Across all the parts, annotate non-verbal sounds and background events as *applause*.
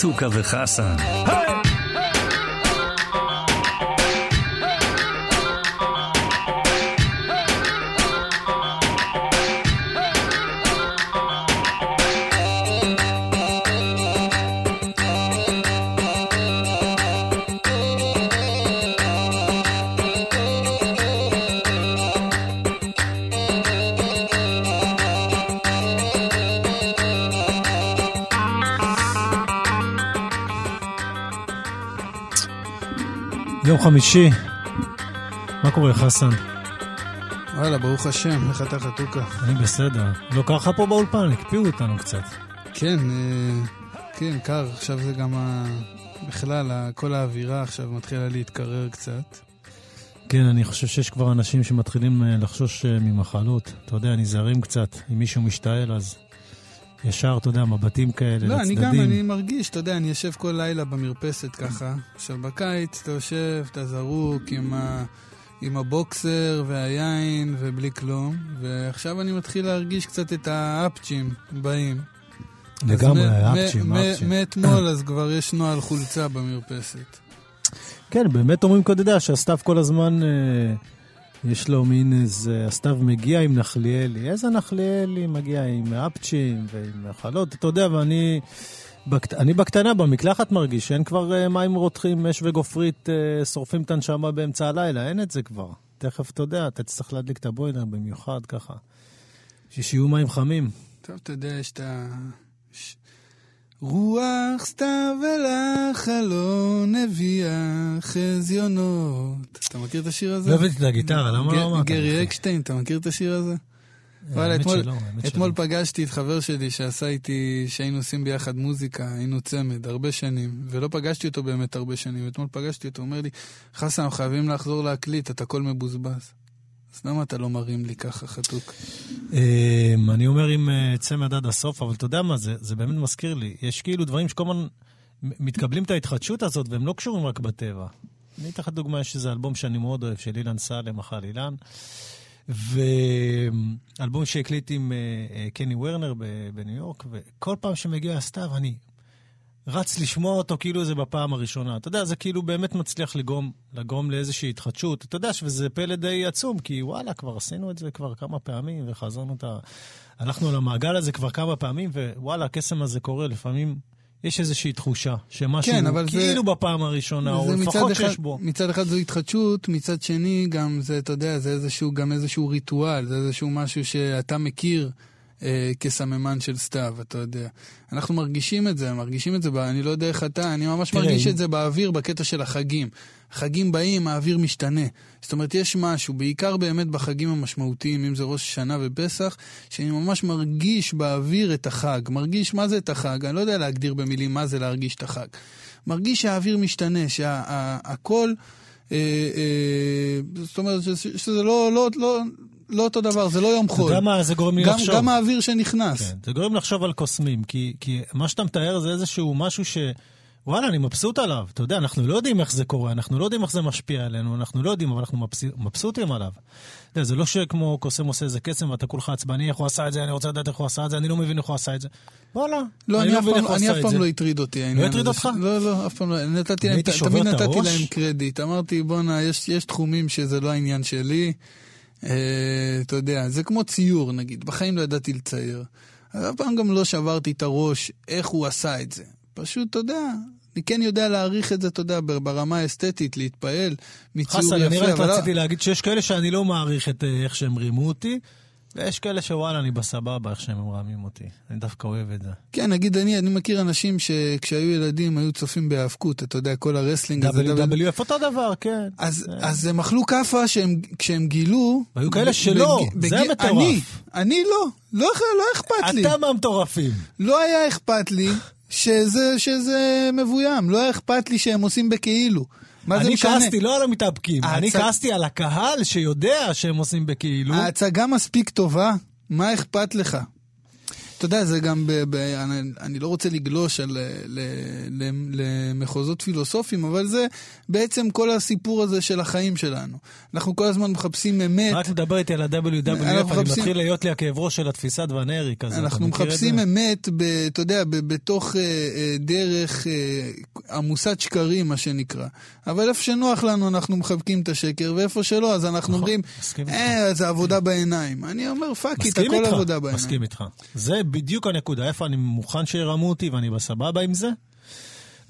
חתוכה וחסן. חמישי, מה קורה, חסן? וואלה, ברוך השם, איך אתה חתוכה? אני בסדר. לא ככה פה באולפן, הקפיאו אותנו קצת. כן, אה, כן, קר. עכשיו זה גם ה... בכלל, כל האווירה עכשיו מתחילה להתקרר קצת. כן, אני חושב שיש כבר אנשים שמתחילים אה, לחשוש אה, ממחלות. אתה יודע, נזהרים קצת. אם מישהו משתעל, אז ישר, אתה יודע, מבטים כאלה לא, לצדדים. לא, אני גם, אני מרגיש, אתה יודע, אני יושב כל לילה במרפסת ככה. עכשיו, בקיץ אתה יושב, אתה זרוק עם, ה, עם הבוקסר והיין ובלי כלום, ועכשיו אני מתחיל להרגיש קצת את האפצ'ים באים. לגמרי, האפצ'ים, האפצ'ים. מאתמול אז כבר יש נוהל חולצה במרפסת. כן, באמת אומרים, אתה יודע, שהסתיו כל הזמן... אה, יש לו מין איזה, הסתיו מגיע עם נחליאלי. איזה נחליאלי מגיע עם אפצ'ים ועם מחלות, אתה יודע, ואני... בקט... אני בקטנה, במקלחת מרגיש שאין כבר uh, מים רותחים, אש וגופרית uh, שורפים את הנשמה באמצע הלילה, אין את זה כבר. תכף, אתה יודע, אתה תצטרך להדליק את הבוילר במיוחד ככה. שיהיו מים חמים. טוב, אתה יודע, יש את ה... רוח סתיו אל החלון הביאה חזיונות. אתה מכיר את השיר הזה? לא הבאתי את הגיטרה, למה לא אמרת? גרי אקשטיין, אתה מכיר את השיר הזה? וואלה, אתמול, אתמול פגשתי את חבר שלי שעשה איתי, שהיינו עושים ביחד מוזיקה, היינו צמד, הרבה שנים, ולא פגשתי אותו באמת הרבה שנים. אתמול פגשתי אותו, הוא אומר לי, חסן, חייבים לחזור להקליט, אתה הכל מבוזבז. אז למה אתה לא מרים לי ככה חתוק? אמ, אני אומר אם אה, צמד עד הסוף, אבל אתה יודע מה, זה, זה באמת מזכיר לי. יש כאילו דברים שכל הזמן מתקבלים את ההתחדשות הזאת, והם לא קשורים רק בטבע. אני אתן לך דוגמה, יש איזה אלבום שאני מאוד אוהב, של אילן סלם, אכל אילן. ואלבום שהקליט עם אה, אה, קני ורנר בניו יורק, וכל פעם שמגיע הסתיו, אני רץ לשמוע אותו כאילו זה בפעם הראשונה. אתה יודע, זה כאילו באמת מצליח לגרום, לגרום לאיזושהי התחדשות. אתה יודע שזה פלא די עצום, כי וואלה, כבר עשינו את זה כבר כמה פעמים, וחזרנו את ה... הלכנו למעגל הזה כבר כמה פעמים, ווואלה, הקסם הזה קורה. לפעמים יש איזושהי תחושה שמשהו כן, כאילו זה, בפעם הראשונה, או לפחות שיש בו. מצד אחד זו התחדשות, מצד שני גם זה, אתה יודע, זה איזשהו, גם איזשהו ריטואל, זה איזשהו משהו שאתה מכיר. אה, כסממן של סתיו, אתה יודע. אנחנו מרגישים את זה, מרגישים את זה, אני לא יודע איך אתה, אני ממש תראה, מרגיש. את זה באוויר בקטע של החגים. חגים באים, האוויר משתנה. זאת אומרת, יש משהו, בעיקר באמת בחגים המשמעותיים, אם זה ראש השנה ופסח, שאני ממש מרגיש באוויר את החג. מרגיש מה זה את החג, אני לא יודע להגדיר במילים מה זה להרגיש את החג. מרגיש שהאוויר משתנה, שהכל... אה, אה, זאת אומרת, שזה לא, לא, לא, לא אותו דבר, זה לא יום חול. אתה יודע מה, זה גורם לי גם, לחשוב. גם האוויר שנכנס. כן, זה גורם לחשוב על קוסמים, כי, כי מה שאתה מתאר זה איזשהו משהו ש... וואלה, אני מבסוט עליו. אתה יודע, אנחנו לא יודעים איך זה קורה, אנחנו לא יודעים איך זה משפיע עלינו, אנחנו לא יודעים, אבל אנחנו מבס... מבסוטים עליו. אתה יודע, זה לא שכמו קוסם עושה איזה קסם ואתה כולך עצבני, איך הוא עשה את זה, אני רוצה לדעת איך הוא עשה את זה, אני לא מבין איך הוא עשה את זה. וואלה, לא, אני, אני לא מבין איך הוא עשה את זה. אני אף פעם לא הטריד אותי לא הטריד אותך? לא, לא, אף פעם לא. נתתי להם, תמיד נתתי להם קרדיט. אמרתי, בואנה, יש, יש תחומים שזה לא העניין שלי. אה, אתה יודע, זה כמו ציור נגיד, בחיים לא ידעתי לצייר. אף פעם גם לא שברתי את הראש איך הוא עשה את זה. פשוט, אתה יודע, אני כן יודע להעריך את זה, אתה יודע, ברמה האסתטית, להתפעל מציור יפה. חסן, אני רק לא- רציתי להגיד שיש כאלה שאני לא מעריך את אה, איך שהם רימו אותי, ויש כאלה שוואלה, אני בסבבה איך שהם מרמים אותי. אני דווקא אוהב את זה. כן, נגיד אני, אני מכיר אנשים שכשהיו ילדים היו צופים בהיאבקות, אתה יודע, כל ה wrestling הזה. WWF אותו דבר, כן. אז, כן. אז הם אכלו כאפה שהם, כשהם גילו... והיו כאלה שלא, באג, זה באג, מטורף. אני, אני לא, לא, לא אכפת לי. אתה מהמטורפים. לא היה אכפת לי שזה, שזה מבוים, לא היה אכפת לי שהם עושים בכאילו. מה זה משנה? אני כעסתי לא על המתאבקים. אני כעסתי על הקהל שיודע שהם עושים בכאילו. ההצגה מספיק טובה, מה אכפת לך? אתה יודע, זה גם, ב, ב, אני, אני לא רוצה לגלוש על, ל, ל, למחוזות פילוסופיים, אבל זה בעצם כל הסיפור הזה של החיים שלנו. אנחנו כל הזמן מחפשים אמת. רק מדבר איתי על ה-WWF, אני מחפשים... מתחיל להיות לי הכאב ראש של התפיסת ואנרי כזה. אנחנו מחפשים אמת, ב, אתה יודע, ב, בתוך אה, אה, דרך אה, עמוסת שקרים, מה שנקרא. אבל איפה שנוח לנו אנחנו מחבקים את השקר, ואיפה שלא, אז אנחנו נכון, אומרים, אה, זה עבודה בעיניים. אני אומר, fuck it, הכל עבודה בעיניים. מסכים איתך. זה בדיוק הנקודה, איפה אני מוכן שירמו אותי ואני בסבבה עם זה,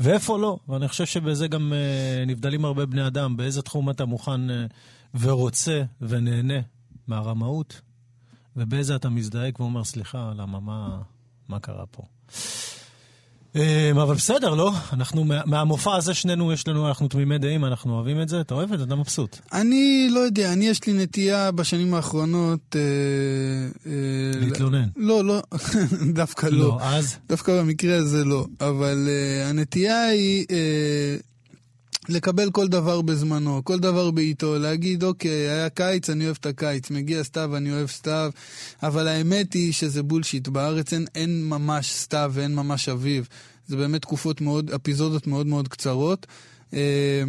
ואיפה לא. ואני חושב שבזה גם אה, נבדלים הרבה בני אדם, באיזה תחום אתה מוכן אה, ורוצה ונהנה מהרמאות, ובאיזה אתה מזדעק ואומר, סליחה, למה, מה, מה קרה פה? אמ, אבל בסדר, לא? אנחנו, מהמופע הזה שנינו, יש לנו, אנחנו תמימי דעים, אנחנו אוהבים את זה, אתה אוהב את זה, אתה מבסוט. אני לא יודע, אני יש לי נטייה בשנים האחרונות... אה, אה, להתלונן. לא, לא, *laughs* דווקא לא. לא, אז? דווקא במקרה הזה לא. אבל אה, הנטייה היא לקבל כל דבר בזמנו, כל דבר בעיתו, להגיד, אוקיי, היה קיץ, אני אוהב את הקיץ, מגיע סתיו, אני אוהב סתיו, אבל האמת היא שזה בולשיט. בארץ אין, אין ממש סתיו ואין ממש אביב. זה באמת תקופות מאוד, אפיזודות מאוד מאוד קצרות. אה,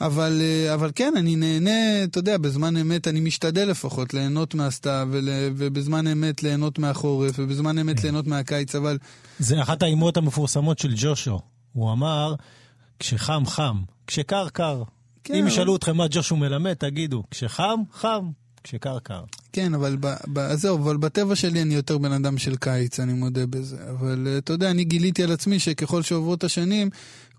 אבל, אה, אבל כן, אני נהנה, אתה יודע, בזמן אמת אני משתדל לפחות ליהנות מהסתיו, ול, ובזמן אמת ליהנות מהחורף, ובזמן אמת כן. ליהנות מהקיץ, אבל... זה אחת האימות המפורסמות של ג'ושו. הוא אמר, כשחם, חם. כשקר, קר. כן, אם ישאלו אבל... אתכם מה ג'ושו מלמד, תגידו, כשחם, חם, כשקר, קר. כן, אבל ב, ב, זהו, אבל בטבע שלי אני יותר בן אדם של קיץ, אני מודה בזה. אבל uh, אתה יודע, אני גיליתי על עצמי שככל שעוברות השנים,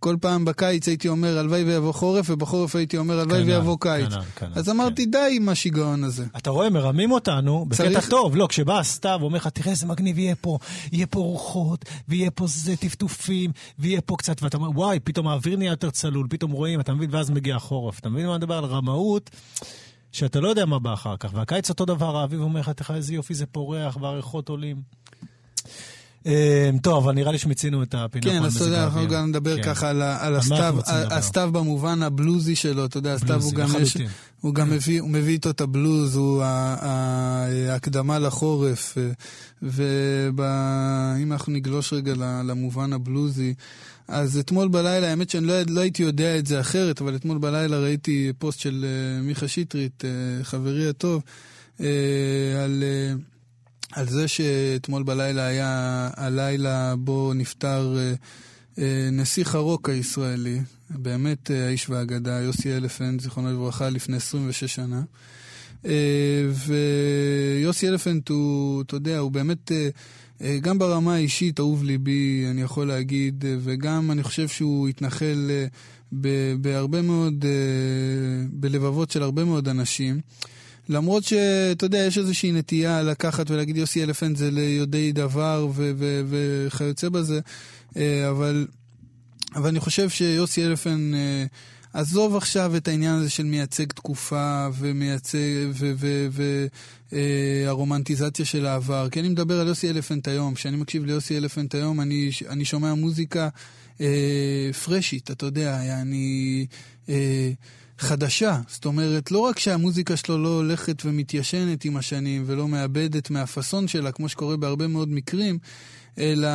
כל פעם בקיץ הייתי אומר הלוואי ויבוא חורף, ובחורף הייתי אומר הלוואי ויבוא קיץ. כנל, כנל, אז אמרתי, כן. די עם השיגעון הזה. אתה רואה, מרמים אותנו בקטע צריך... טוב. לא, כשבא הסתיו ואומר לך, תראה איזה מגניב יהיה פה, יהיה פה רוחות, ויהיה פה זה טפטופים, ויהיה פה קצת, ואתה אומר, וואי, פתאום האוויר נהיה יותר צלול, פתאום רואים, אתה מבין, ואז מגיע החורף. אתה מבין מה אני מדבר על רמאות? שאתה לא יודע מה בא אחר כך, והקיץ אותו דבר, האביב אומר לך, תראה איזה יופי זה פורח, והריחות עולים. אמ, טוב, אבל נראה לי שמיצינו את הפינה כן, אז אתה יודע, אנחנו גם נדבר כן. ככה על הסתיו במובן הבלוזי שלו, אתה יודע, הסתיו הוא גם יש... הוא גם מביא, הוא מביא איתו את הבלוז, הוא ההקדמה לחורף, ואם אנחנו נגלוש רגע למובן הבלוזי, אז אתמול בלילה, האמת שאני לא, לא הייתי יודע את זה אחרת, אבל אתמול בלילה ראיתי פוסט של אה, מיכה שטרית, אה, חברי הטוב, אה, על... על זה שאתמול בלילה היה הלילה בו נפטר אה, אה, נסיך הרוק הישראלי, באמת אה, האיש והאגדה, יוסי אלפנט, זיכרונו לברכה, לפני 26 שנה. ויוסי אלפנט הוא, אתה יודע, הוא באמת, גם ברמה האישית אהוב ליבי, אני יכול להגיד, וגם אני חושב שהוא התנחל בהרבה מאוד, בלבבות של הרבה מאוד אנשים. למרות שאתה יודע, יש איזושהי נטייה לקחת ולהגיד יוסי אלפנט זה ליודעי דבר וכיוצא בזה, אה, אבל, אבל אני חושב שיוסי אלפנט, אה, עזוב עכשיו את העניין הזה של מייצג תקופה ומייצג, והרומנטיזציה אה, של העבר, כי אני מדבר על יוסי אלפנט היום, כשאני מקשיב ליוסי אלפנט היום, אני, אני שומע מוזיקה אה, פרשית, אתה יודע, אני... אה, חדשה. זאת אומרת, לא רק שהמוזיקה שלו לא הולכת ומתיישנת עם השנים ולא מאבדת מהפאסון שלה, כמו שקורה בהרבה מאוד מקרים, אלא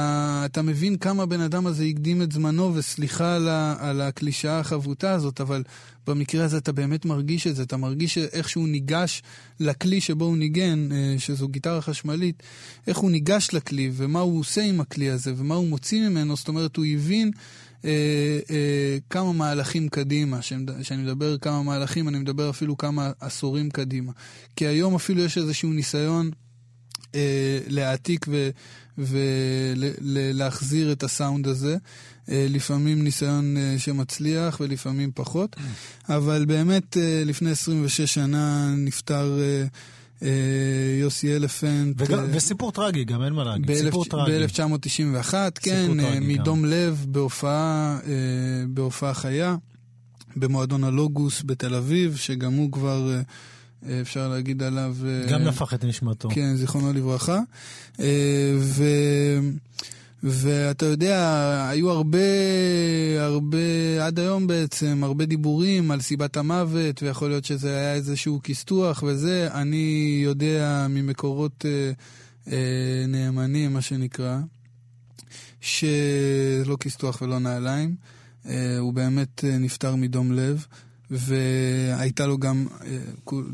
אתה מבין כמה הבן אדם הזה הקדים את זמנו, וסליחה על, ה, על הקלישאה החבוטה הזאת, אבל במקרה הזה אתה באמת מרגיש את זה, אתה מרגיש איך שהוא ניגש לכלי שבו הוא ניגן, אה, שזו גיטרה חשמלית, איך הוא ניגש לכלי, ומה הוא עושה עם הכלי הזה, ומה הוא מוציא ממנו, זאת אומרת, הוא הבין... אה, אה, כמה מהלכים קדימה, כשאני מדבר כמה מהלכים, אני מדבר אפילו כמה עשורים קדימה. כי היום אפילו יש איזשהו ניסיון אה, להעתיק ולהחזיר את הסאונד הזה. אה, לפעמים ניסיון אה, שמצליח ולפעמים פחות, אבל באמת אה, לפני 26 שנה נפטר... אה, יוסי אלפנט. וגם, אה, וסיפור טרגי, גם אין מה להגיד, סיפור טרגי. ב-1991, כן, אה, מדום גם. לב, בהופעה, בהופעה חיה, במועדון הלוגוס בתל אביב, שגם הוא כבר... אפשר להגיד עליו... גם נפח את נשמתו. כן, זיכרונו לברכה. ו... ואתה יודע, היו הרבה, הרבה, עד היום בעצם, הרבה דיבורים על סיבת המוות, ויכול להיות שזה היה איזשהו כיסתוח וזה. אני יודע ממקורות אה, אה, נאמנים, מה שנקרא, שלא כיסתוח ולא נעליים. אה, הוא באמת אה, נפטר מדום לב. והייתה לו גם, אה,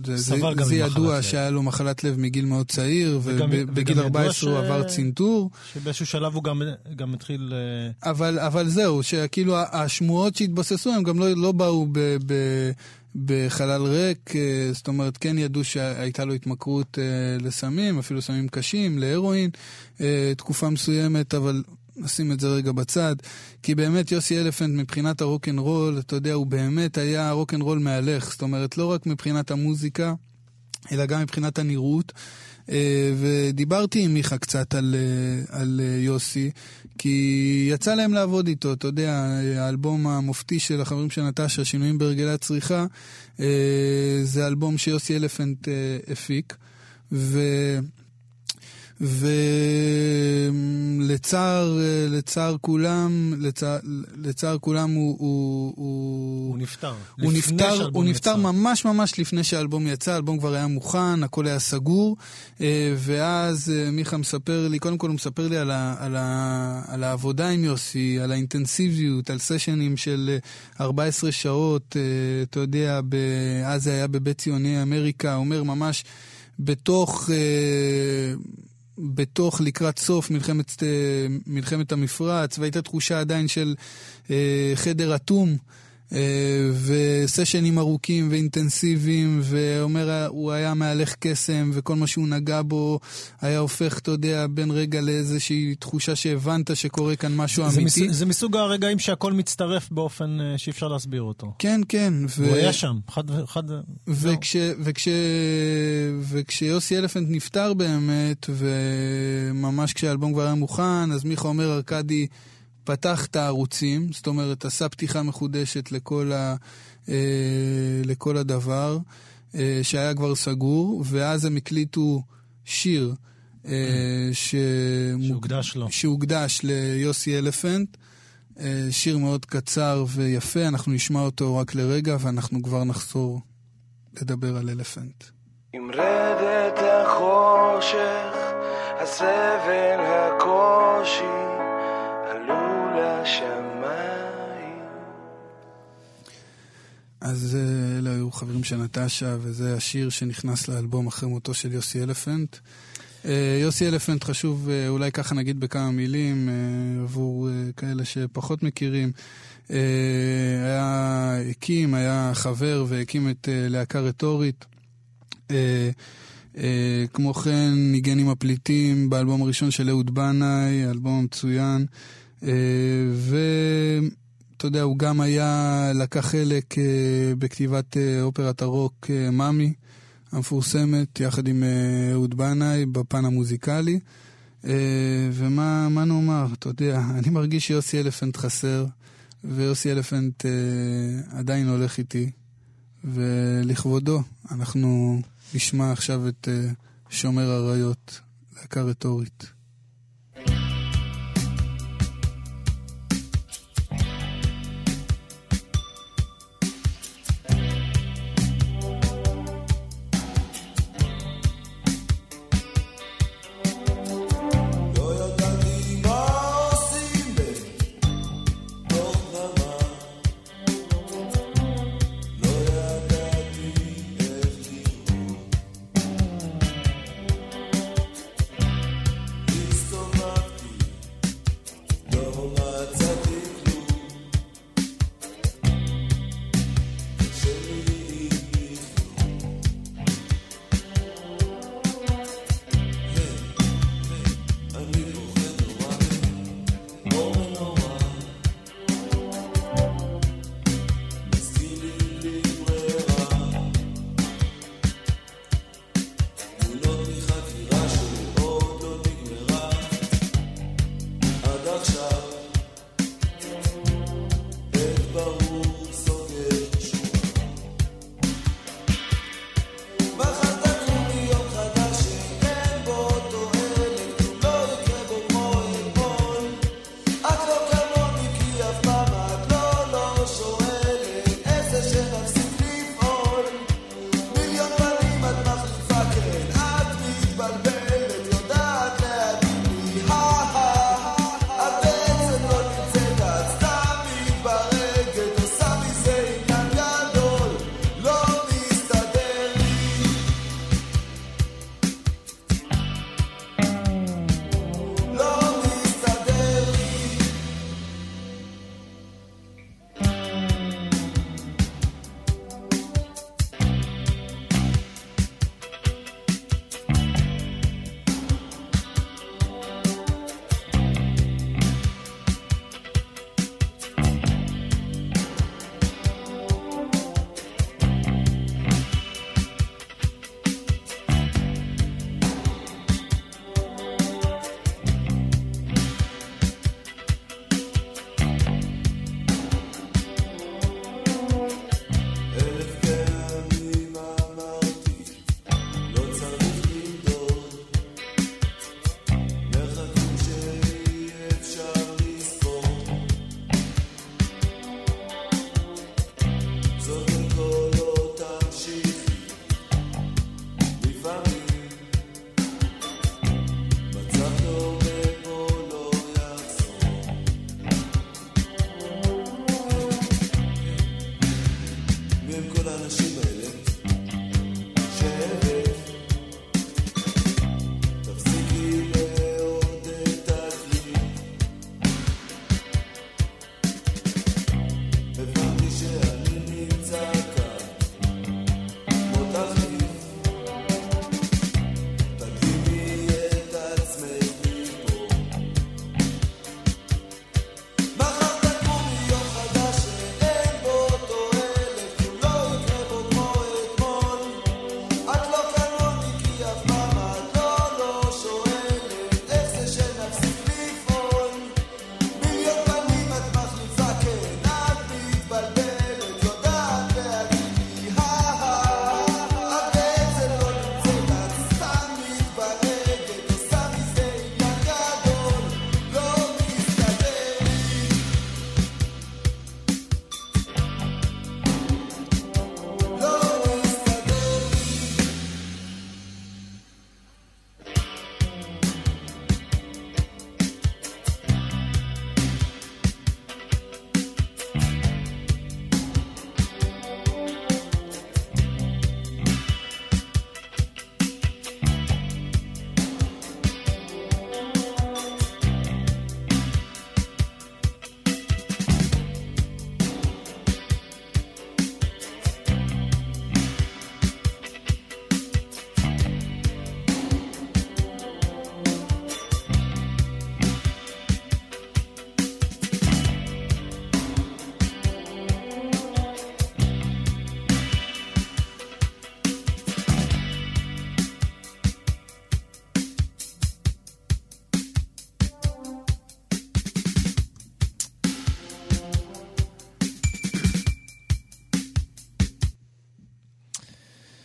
זה, זה, זה ידוע שהיה לו מחלת לב מגיל מאוד צעיר, ובגיל 14 הוא עבר צנתור. שבאיזשהו שלב הוא גם, גם התחיל... אה, אבל, אבל זהו, שכאילו השמועות שהתבססו הם גם לא, לא באו ב, ב, בחלל ריק, אה, זאת אומרת, כן ידעו שהייתה לו התמכרות לסמים, אפילו סמים קשים, להרואין, תקופה מסוימת, אבל נשים את זה רגע בצד, כי באמת יוסי אלפנט מבחינת הרוקנרול, אתה יודע, הוא באמת היה רוקנרול מהלך, זאת אומרת, לא רק מבחינת המוזיקה, אלא גם מבחינת הנראות. אה, ודיברתי עם מיכה קצת על, אה, על אה, יוסי, כי יצא להם לעבוד איתו, אתה יודע, האלבום המופתי של החברים של נטשה, שינויים בהרגלי הצריכה, זה אלבום שיוסי אלפנט הפיק. ו... ולצער לצער כולם, לצער, לצער כולם הוא, הוא, הוא... הוא נפטר. הוא נפטר, הוא נפטר ממש ממש לפני שהאלבום יצא, האלבום כבר היה מוכן, הכל היה סגור, אה, ואז אה, מיכה מספר לי, קודם כל הוא מספר לי על, ה, על, ה, על העבודה עם יוסי, על האינטנסיביות, על סשנים של 14 שעות, אה, אתה יודע, אז זה היה בבית ציוני אמריקה, אומר ממש... בתוך בתוך, לקראת סוף מלחמת, אה, מלחמת המפרץ, והייתה תחושה עדיין של אה, חדר אטום. אה, וסשנים ארוכים ואינטנסיביים, ואומר, הוא היה מהלך קסם, וכל מה שהוא נגע בו היה הופך, אתה יודע, בין רגע לאיזושהי תחושה שהבנת שקורה כאן משהו זה אמיתי. מס, זה מסוג הרגעים שהכל מצטרף באופן uh, שאי אפשר להסביר אותו. כן, כן. ו... הוא היה שם, חד... חד וכש, וכש, וכשיוסי אלפנט נפטר באמת, וממש כשהאלבום כבר היה מוכן, אז מיכה אומר, ארכדי, פתח את הערוצים, זאת אומרת, עשה פתיחה מחודשת לכל, ה, אה, לכל הדבר, אה, שהיה כבר סגור, ואז הם הקליטו שיר אה, ש... שהוקדש לו. שהוקדש ליוסי אלפנט. אה, שיר מאוד קצר ויפה, אנחנו נשמע אותו רק לרגע, ואנחנו כבר נחזור לדבר על אלפנט. עם רדת החושך, הסבל, הקושי אז אה, אלה היו חברים של נטשה, וזה השיר שנכנס לאלבום אחרי מותו של יוסי אלפנט. אה, יוסי אלפנט חשוב, אה, אולי ככה נגיד בכמה מילים, עבור כאלה שפחות מכירים. היה, הקים, היה חבר והקים את להקה רטורית. כמו כן, ניגן עם הפליטים באלבום הראשון של אהוד בנאי, אלבום מצוין. ו... אתה יודע, הוא גם היה, לקח חלק uh, בכתיבת uh, אופרת הרוק מאמי המפורסמת, יחד עם אהוד בנאי בפן המוזיקלי. ומה נאמר, אתה יודע, *laughs* אני מרגיש שיוסי אלפנט חסר, ויוסי אלפנט עדיין הולך איתי, ולכבודו אנחנו נשמע עכשיו את שומר אריות, להקה רטורית.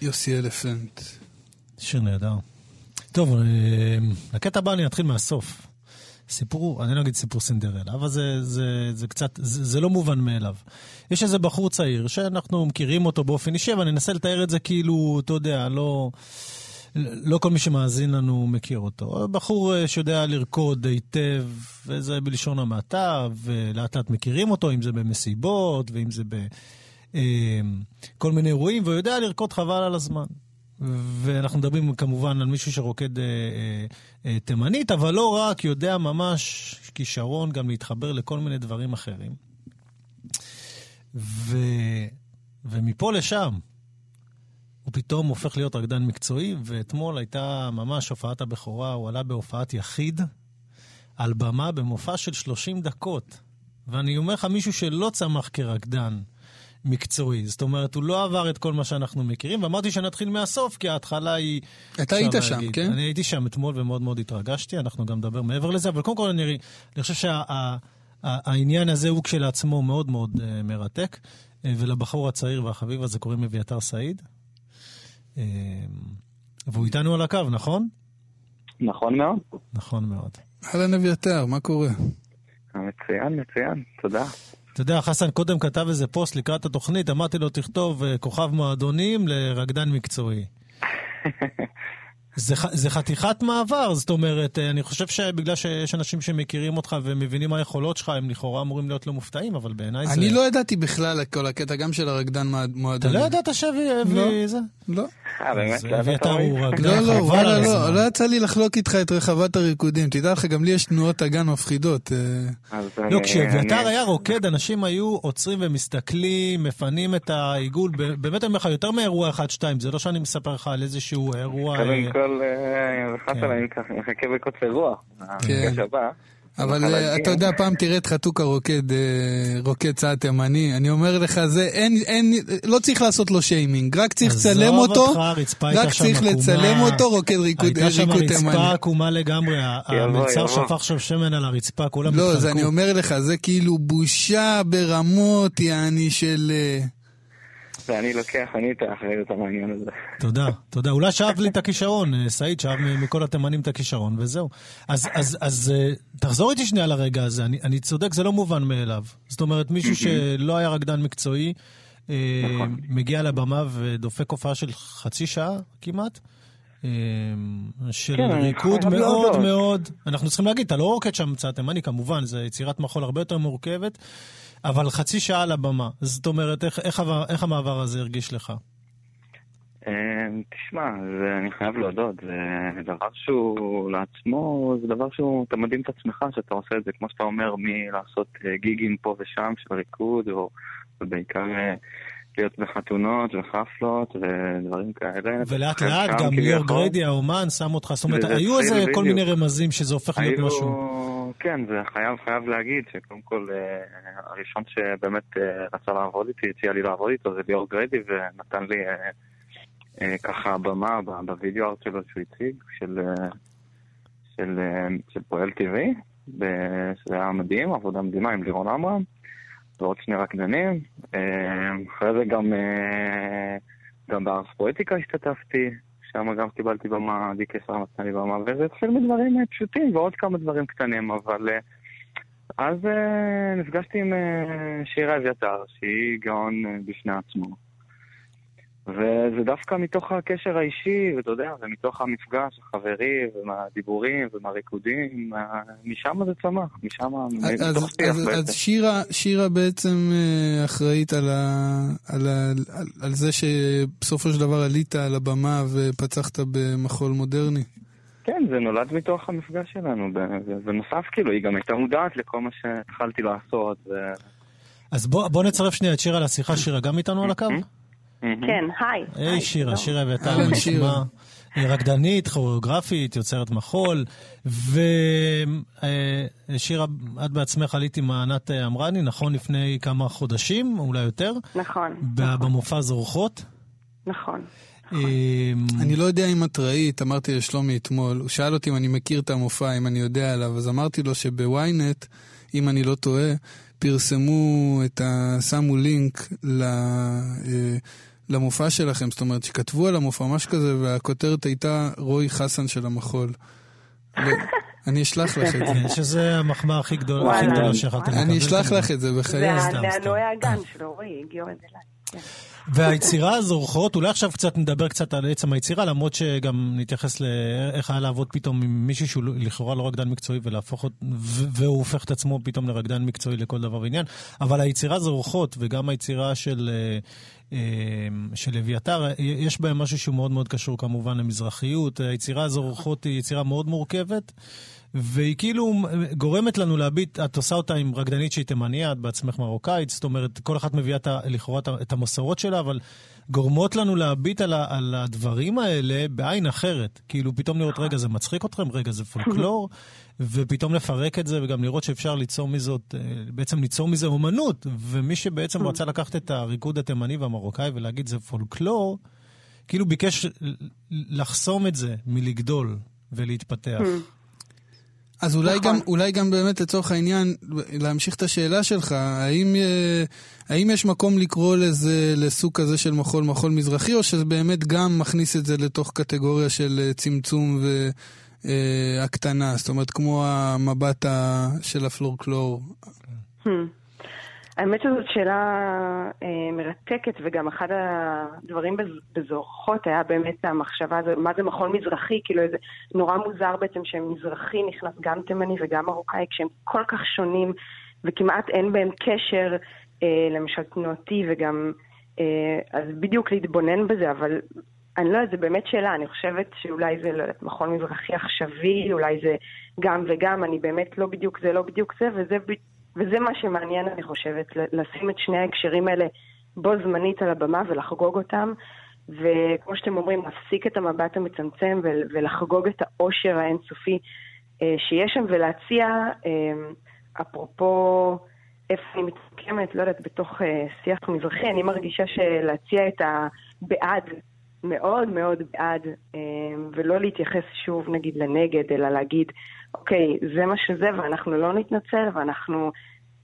יוסי אלפנט. שיר נהדר. טוב, אה, לקטע הבא אני אתחיל מהסוף. סיפור, אני לא אגיד סיפור סינדרלה, אבל זה, זה, זה קצת, זה, זה לא מובן מאליו. יש איזה בחור צעיר שאנחנו מכירים אותו באופן אישי, ואני אנסה לתאר את זה כאילו, אתה יודע, לא, לא כל מי שמאזין לנו מכיר אותו. בחור אה, שיודע לרקוד היטב, וזה בלשון המעטה, ולאט לאט מכירים אותו, אם זה במסיבות, ואם זה ב... אה, כל מיני אירועים, והוא יודע לרקוד חבל על הזמן. ואנחנו מדברים כמובן על מישהו שרוקד אה, אה, אה, תימנית, אבל לא רק, יודע ממש כישרון גם להתחבר לכל מיני דברים אחרים. ו, ומפה לשם, הוא פתאום הופך להיות רקדן מקצועי, ואתמול הייתה ממש הופעת הבכורה, הוא עלה בהופעת יחיד, על במה במופע של 30 דקות. ואני אומר לך, מישהו שלא צמח כרקדן, מקצועי. זאת אומרת, הוא לא עבר את כל מה שאנחנו מכירים, ואמרתי שנתחיל מהסוף, כי ההתחלה היא... אתה היית שם, להגיד. כן? אני הייתי שם אתמול ומאוד מאוד התרגשתי, אנחנו גם נדבר מעבר לזה, אבל קודם כל אני, אני חושב שהעניין שה, הזה הוא כשלעצמו מאוד מאוד uh, מרתק, uh, ולבחור הצעיר והחביב הזה קוראים אביתר סעיד. Uh, והוא איתנו על הקו, נכון? נכון מאוד. נכון מאוד. אהלן אביתר, מה קורה? מצוין, מצוין, תודה. אתה יודע, חסן קודם כתב איזה פוסט לקראת התוכנית, אמרתי לו, תכתוב אה, כוכב מועדונים לרקדן מקצועי. *laughs* זה, זה חתיכת מעבר, זאת אומרת, אה, אני חושב שבגלל שיש אנשים שמכירים אותך ומבינים מה היכולות שלך, הם לכאורה אמורים להיות לא מופתעים, אבל בעיניי זה... אני לא ידעתי בכלל כל הקטע, גם של הרקדן מועדונים. אתה לא ידעת שאבי לא, זה? לא. אה, באמת? לא, לא, וואלה, לא, לא יצא לי לחלוק איתך את רחבת הריקודים. תדע לך, גם לי יש תנועות אגן מפחידות. אה. לא, כשאביתר היה רוקד, אנשים היו עוצרים ומסתכלים, מפנים את העיגול, באמת אני אומר לך, יותר מאירוע 1-2, זה לא שאני מספר לך על איזשהו אירוע... כל, חסן, אני מחכה בקוצר רוח. כן. אבל אה, אתה יודע, פעם תראה את חתוקה רוקד, אה, רוקד צעד תימני, אני אומר לך, זה אין, אין, לא צריך לעשות לו שיימינג, רק צריך לצלם אותו, רק צריך לצלם אותו, רוקד ריקוד תימני. הייתה שם רצפה עקומה לגמרי, המצר שפך שם שמן על הרצפה, כולם התחלקו. לא, זה אני אומר לך, זה כאילו בושה ברמות, יעני של... ואני לוקח אני את האחריות על העניין הזה. תודה, תודה. אולי שאב לי את הכישרון, אה, סעיד שאב מכל התימנים את הכישרון, וזהו. אז, אז, אז אה, תחזור איתי שנייה לרגע הזה, אני, אני צודק, זה לא מובן מאליו. זאת אומרת, מישהו שלא היה רקדן מקצועי, אה, נכון. מגיע לבמה ודופק הופעה של חצי שעה כמעט. של כן, ריקוד מאוד מאוד, אנחנו צריכים להגיד, אתה לא רוקד שם מצד תימני כמובן, זו יצירת מחול הרבה יותר מורכבת. אבל חצי שעה על הבמה. זאת אומרת, איך, איך, איך המעבר הזה הרגיש לך? אמ, תשמע, אני חייב להודות, זה דבר שהוא לעצמו, זה דבר שהוא, אתה מדהים את עצמך שאתה עושה את זה, כמו שאתה אומר, מלעשות אה, גיגים פה ושם של ריקוד, או בעיקר אה, להיות בחתונות וחפלות ודברים כאלה. ולאט לאט גם ליאור גריידי האומן שם אותך, זאת אומרת, היו איזה כל מיני רמזים שזה הופך להיות משהו. כן, זה חייב, חייב להגיד שקודם כל אה, הראשון שבאמת רצה לעבוד איתי, הציע לי לעבוד איתו זה ליאור גריידי ונתן לי אה, ככה במה בווידאו ארט שלו שהוא הציג, של, אה, של, אה, של פועל טבעי, שזה היה מדהים, עבודה מדהימה עם לירון עמרם, ועוד שני רקדנים. אחרי זה גם, גם בארס פואטיקה השתתפתי, שם גם קיבלתי במה, די קיסר נתן לי במה, וזה התחיל מדברים פשוטים ועוד כמה דברים קטנים, אבל אז נפגשתי עם שירה אביתר, שהיא גאון בפני עצמו. וזה דווקא מתוך הקשר האישי, ואתה יודע, ומתוך המפגש החברי, ומהדיבורים, ומהריקודים, משם זה צמח, משם, מתוך שיח בעצם. אז שירה, שירה בעצם אה, אחראית על, ה, על, ה, על, על זה שבסופו של דבר עלית על הבמה ופצחת במחול מודרני. כן, זה נולד מתוך המפגש שלנו, בנוסף, כאילו, היא גם הייתה מודעת לכל מה שהתחלתי לעשות. ו... אז בוא, בוא נצרף שנייה את שירה לשיחה. שירה גם איתנו על הקו? כן, היי. היי שירה, שירה אביתר, נשמע. רקדנית, כוריאוגרפית, יוצרת מחול, ושירה, את בעצמך עלית עם ענת אמרני, נכון? לפני כמה חודשים, אולי יותר? נכון. במופע זורחות? נכון. אמ, אני לא יודע אם את ראית, אמרתי לשלומי אתמול, הוא שאל אותי אם אני מכיר את המופע, אם אני יודע עליו, אז אמרתי לו שבוויינט, אם אני לא טועה, פרסמו את ה... שמו לינק ל... למופע שלכם, זאת אומרת שכתבו על המופע ממש כזה, והכותרת הייתה רוי חסן של המחול. *laughs* אני אשלח לך את זה. שזה המחמאה הכי גדולה שיכולתם לקבל. אני אשלח לך את זה בחיי. זה הנוי הגן של רוי, הגיעו את זה אליי. והיצירה הזורחות, אולי עכשיו קצת נדבר קצת על עצם היצירה, למרות שגם נתייחס לאיך היה לעבוד פתאום עם מישהו שהוא לכאורה לא רקדן מקצועי ולהפוך והוא הופך את עצמו פתאום לרקדן מקצועי לכל דבר ועניין, אבל היצירה זורחות וגם היצירה של... אה, אה, של אביתר, יש בהם משהו שהוא מאוד מאוד קשור כמובן למזרחיות. היצירה הזורחות היא יצירה מאוד מורכבת. והיא כאילו גורמת לנו להביט, את עושה אותה עם רקדנית שהיא תימניה, את בעצמך מרוקאית, זאת אומרת, כל אחת מביאה לכאורה את המסורות שלה, אבל גורמות לנו להביט על, על הדברים האלה בעין אחרת. כאילו, פתאום לראות, רגע, זה מצחיק אתכם, רגע, זה פולקלור, ופתאום לפרק את זה, וגם לראות שאפשר ליצור מזאת, אה, בעצם ליצור מזה אומנות. ומי שבעצם רצה לקחת את הריקוד התימני והמרוקאי ולהגיד, זה פולקלור, כאילו ביקש לחסום את זה מלגדול ולהתפתח. אז אולי, נכון. גם, אולי גם באמת לצורך העניין, להמשיך את השאלה שלך, האם, אה, האם יש מקום לקרוא לזה, לסוג כזה של מחול, מחול מזרחי, או שזה באמת גם מכניס את זה לתוך קטגוריה של אה, צמצום והקטנה, אה, זאת אומרת, כמו המבט של הפלורקלור? Hmm. האמת שזאת שאלה אה, מרתקת, וגם אחד הדברים בזורחות היה באמת המחשבה הזו, מה זה מחול מזרחי, כאילו זה נורא מוזר בעצם שמזרחי נכנס גם תימני וגם מרוקאי, כשהם כל כך שונים, וכמעט אין בהם קשר, אה, למשל תנועתי, וגם, אה, אז בדיוק להתבונן בזה, אבל אני לא יודעת, זו באמת שאלה, אני חושבת שאולי זה לא יודעת, מחול מזרחי עכשווי, אולי זה גם וגם, אני באמת לא בדיוק זה, לא בדיוק זה, וזה וזה מה שמעניין, אני חושבת, לשים את שני ההקשרים האלה בו זמנית על הבמה ולחגוג אותם. וכמו שאתם אומרים, להפסיק את המבט המצמצם ולחגוג את העושר האינסופי אה, שיש שם, ולהציע, אה, אפרופו איפה אני מתקמת, לא יודעת, בתוך אה, שיח מזרחי, אני מרגישה שלהציע את הבעד, מאוד מאוד בעד, ולא להתייחס שוב נגיד לנגד, אלא להגיד, אוקיי, זה מה שזה, ואנחנו לא נתנצל, ואנחנו...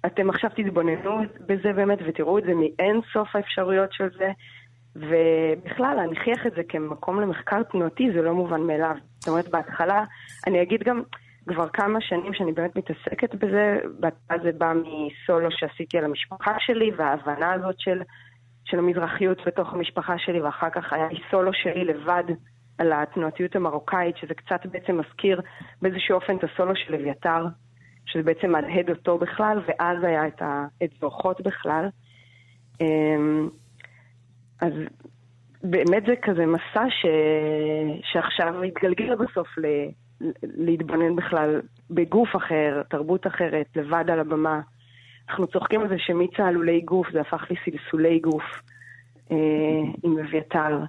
אתם עכשיו תתבוננו בזה באמת ותראו את זה מאין סוף האפשרויות של זה. ובכלל, להנכיח את זה כמקום למחקר תנועתי זה לא מובן מאליו. זאת אומרת, בהתחלה, אני אגיד גם, כבר כמה שנים שאני באמת מתעסקת בזה, בהתחלה זה בא מסולו שעשיתי על המשפחה שלי, וההבנה הזאת של, של המזרחיות בתוך המשפחה שלי, ואחר כך היה לי סולו שלי לבד על התנועתיות המרוקאית, שזה קצת בעצם מזכיר באיזשהו אופן את הסולו של אביתר, שזה בעצם מהדהד אותו בכלל, ואז היה את, ה, את זוכות בכלל. אמ, אז באמת זה כזה מסע ש... שעכשיו התגלגל בסוף ל... להתבונן בכלל בגוף אחר, תרבות אחרת, לבד על הבמה. אנחנו צוחקים על זה שמצהלולי גוף זה הפך לסלסולי גוף אה, עם אביתר.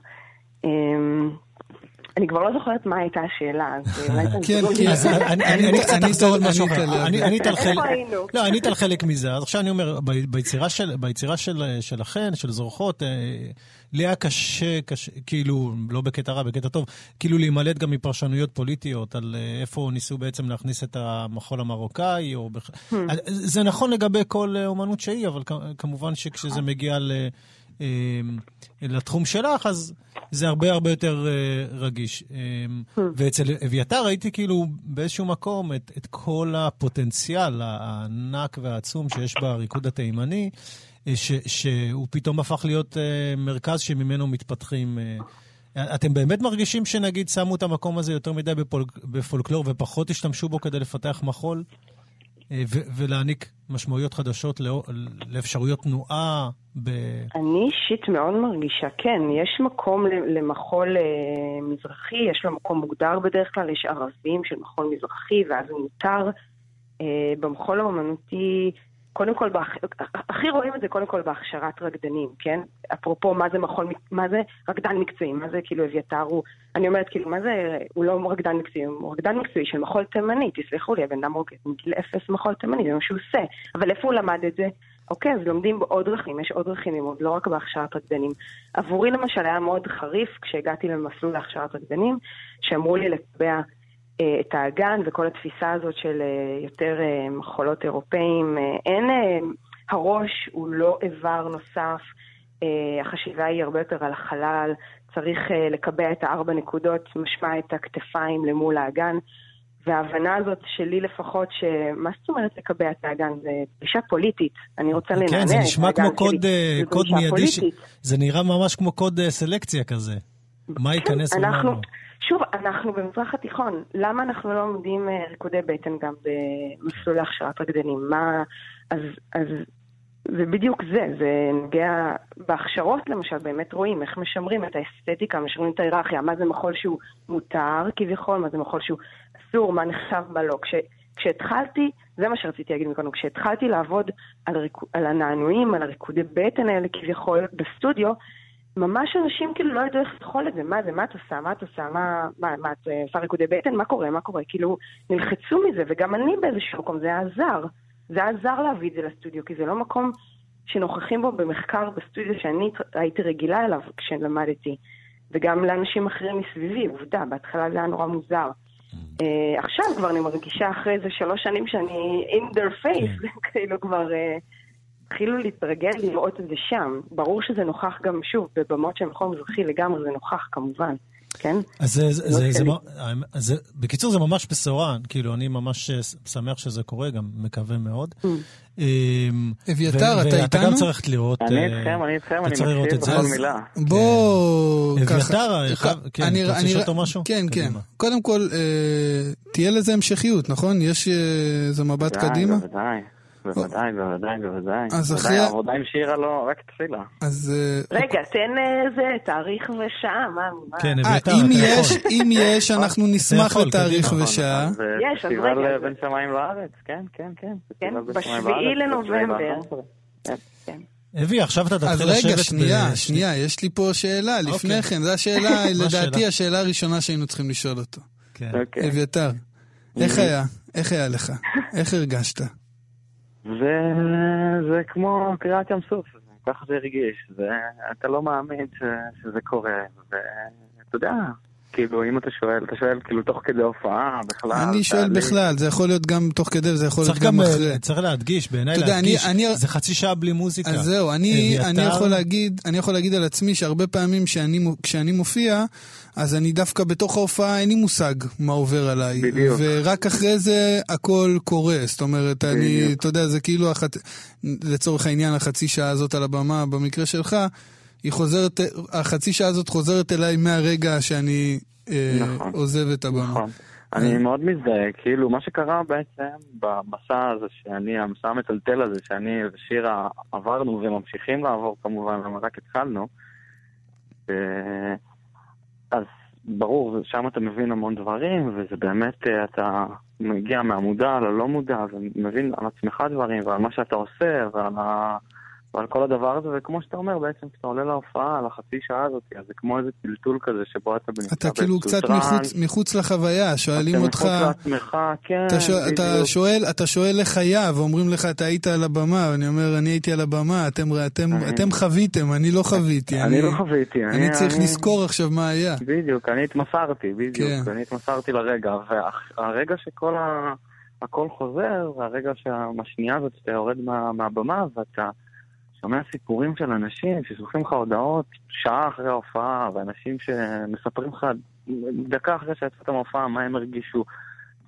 אה, אני כבר לא זוכרת מה הייתה השאלה, אז אולי כן, כן, אני קצת אחזור על משהו אחר. לא, ענית על חלק מזה. אז עכשיו אני אומר, ביצירה שלכן, של זורחות, אה, לי היה קשה, כאילו, לא בקטע רע, בקטע טוב, כאילו להימלט גם מפרשנויות פוליטיות על אה, איפה ניסו בעצם להכניס את המחול המרוקאי, או... Hmm. זה נכון לגבי כל אומנות שהיא, אבל כמובן שכשזה מגיע ל... אמ, לתחום שלך, אז זה הרבה הרבה יותר אה, רגיש. אמ, ואצל אביתר ראיתי כאילו באיזשהו מקום את, את כל הפוטנציאל הענק והעצום שיש בריקוד התימני, אה, ש, שהוא פתאום הפך להיות אה, מרכז שממנו מתפתחים. אתם באמת מרגישים שנגיד שמו את המקום הזה יותר מדי בפול, בפולקלור ופחות השתמשו בו כדי לפתח מחול? אה, ולהעניק משמעויות חדשות לאפשרויות תנועה. ב... אני אישית מאוד מרגישה, כן, יש מקום למחול אה, מזרחי, יש לו מקום מוגדר בדרך כלל, יש ערבים של מחול מזרחי, ואז הוא מותר. אה, במחול האומנותי קודם כל. הכי רואים את זה קודם כל בהכשרת רקדנים, כן? אפרופו מה זה מחול, מה זה רקדן מקצועי, מה זה כאילו אביתר הוא, אני אומרת כאילו, מה זה, הוא לא רקדן מקצועי, הוא רקדן מקצועי של מחול תימני, תסלחו לי, הבן אדם רוקד מגיל אפס מחול תימני, זה מה שהוא עושה. אבל איפה הוא למד את זה? אוקיי, אז לומדים בעוד דרכים, יש עוד דרכים ללמוד, לא רק בהכשרת רקדנים. עבורי למשל היה מאוד חריף כשהגעתי למסלול להכשרת רקדנים, שאמרו לי לקבע את האגן וכל התפיסה הזאת של אה, יותר אה, מחולות אירופאים. אין, הראש הוא לא איבר נוסף, החשיבה היא הרבה יותר על החלל, צריך לקבע את הארבע נקודות, משמע את הכתפיים למול האגן. וההבנה הזאת שלי לפחות, שמה זאת אומרת לקבע את האגן? זה פגישה פוליטית. אני רוצה לנענע כן, זה נשמע כמו קוד, קוד מיידי, ש... זה נראה ממש כמו קוד סלקציה כזה. מה כן, ייכנס ומה לא. שוב, אנחנו במזרח התיכון, למה אנחנו לא לומדים אה, ריקודי בטן גם במסלול להכשרת רקדנים? מה... אז, אז זה בדיוק זה, זה נוגע בהכשרות למשל, באמת רואים איך משמרים את האסתטיקה, משמרים את ההיררכיה, מה זה מחול שהוא מותר כביכול, מה זה מחול שהוא אסור, מה נחשב, מה לא. כש, כשהתחלתי, זה מה שרציתי להגיד מקודם, כשהתחלתי לעבוד על, ריק, על הנענועים, על הריקודי בטן האלה כביכול בסטודיו, ממש אנשים כאילו לא ידעו איך לאכול את זה, מה זה, מה את עושה, מה את עושה, מה, מה, מה את עושה ריקודי בטן, מה קורה, מה קורה, כאילו נלחצו מזה, וגם אני באיזשהו מקום, זה היה עזר, זה היה עזר להביא את זה לסטודיו, כי זה לא מקום שנוכחים בו במחקר בסטודיו שאני הייתי רגילה אליו כשלמדתי, וגם לאנשים אחרים מסביבי, עובדה, בהתחלה זה היה נורא מוזר. Uh, עכשיו כבר אני מרגישה אחרי איזה שלוש שנים שאני in their face, כן. *laughs* כאילו כבר... Uh, התחילו להתרגל לראות את זה שם. ברור שזה נוכח גם, שוב, בבמות של מכון מזרחי לגמרי זה נוכח כמובן. כן? אז זה, זה, זה, זה, זה, בקיצור זה ממש בשורה, כאילו אני ממש שמח שזה קורה, גם מקווה מאוד. Mm. אמ, אביתר, אתה איתנו? ואתה גם צריך לראות, אני אה, איתכם, אני איתכם, אני מקשיב בכל מילה. בוא, אביתר, כן, אתה רוצה לשאול אותו משהו? כן, כן. קודם כל, אה, תהיה לזה המשכיות, נכון? יש איזה מבט קדימה? בוודאי. בוודאי, בוודאי, בוודאי. אז אחרי... העבודה עם שירה לא, רק התחילה. אז... אה, רגע, תן איזה אה, תאריך ושעה, מה? כן, אביתר, אם יש, אם יש, אנחנו *laughs* נשמח לתאריך ושעה. יש, אז רגע. פסטיבל בין שמיים לארץ, כן, כן, כן. כן, בשביעי לנובמבר. כן, כן. אבי, עכשיו אתה תתחיל לשבת... אז רגע, שנייה, שנייה, יש לי פה שאלה. לפני אוקיי. כן, זו *laughs* השאלה, לדעתי, השאלה הראשונה שהיינו צריכים לשאול אותו. כן. אוקיי. אביתר, איך היה? איך היה לך? איך הרגשת? וזה כמו קריאת ים סוף, ככה זה הרגיש, ואתה לא מאמין. שזה קורה, ואתה יודע, כאילו, אם אתה שואל, אתה שואל כאילו תוך כדי הופעה, בכלל. אני שואל בכלל, זה יכול להיות גם תוך כדי וזה יכול להיות גם אחרי. צריך להדגיש, בעיניי להדגיש, זה חצי שעה בלי מוזיקה. אז זהו, אני, אני, יכול להגיד, אני יכול להגיד על עצמי שהרבה פעמים שאני, כשאני מופיע, אז אני דווקא בתוך ההופעה אין לי מושג מה עובר עליי. בדיוק. ורק אחרי זה הכל קורה. זאת אומרת, בדיוק. אני, אתה יודע, זה כאילו, החצ... לצורך העניין, החצי שעה הזאת על הבמה, במקרה שלך, היא חוזרת, החצי שעה הזאת חוזרת אליי מהרגע שאני אה, נכון, עוזב את הבמה. נכון. אני מאוד מזדהה, כאילו מה שקרה בעצם במסע הזה שאני, המסע המטלטל הזה שאני ושירה עברנו וממשיכים לעבור כמובן, למה רק התחלנו, אה, אז ברור, שם אתה מבין המון דברים, וזה באמת, אה, אתה מגיע מהמודע ללא מודע, ומבין על עצמך דברים, ועל מה שאתה עושה, ועל, ה... ועל כל הדבר הזה, וכמו שאתה אומר, בעצם כשאתה עולה להופעה, על החצי שעה הזאת, אז זה כמו איזה טלטול כזה, שבו אתה נמצא אתה כאילו קצת מחוץ, מחוץ לחוויה, שואלים אותך... אתה מחוץ לעצמך, כן, אתה, שואל, אתה. שואל, אתה שואל היה, ואומרים לך, אתה היית על הבמה, ואני אומר, אני הייתי על הבמה, אתם, אתם, אני- אתם חוויתם, אני לא חוויתי. אני לא חוויתי, אני צריך לזכור עכשיו מה היה. בדיוק, אני התמסרתי, בדיוק, כן. אני התמסרתי לרגע, והרגע שכל ה... הכל חוזר, והרגע שהשנייה הזאת שאתה יורד מה, מהבמה ואתה שומע סיפורים של אנשים ששולחים לך הודעות שעה אחרי ההופעה, ואנשים שמספרים לך דקה אחרי שיצאת מההופעה מה הם הרגישו.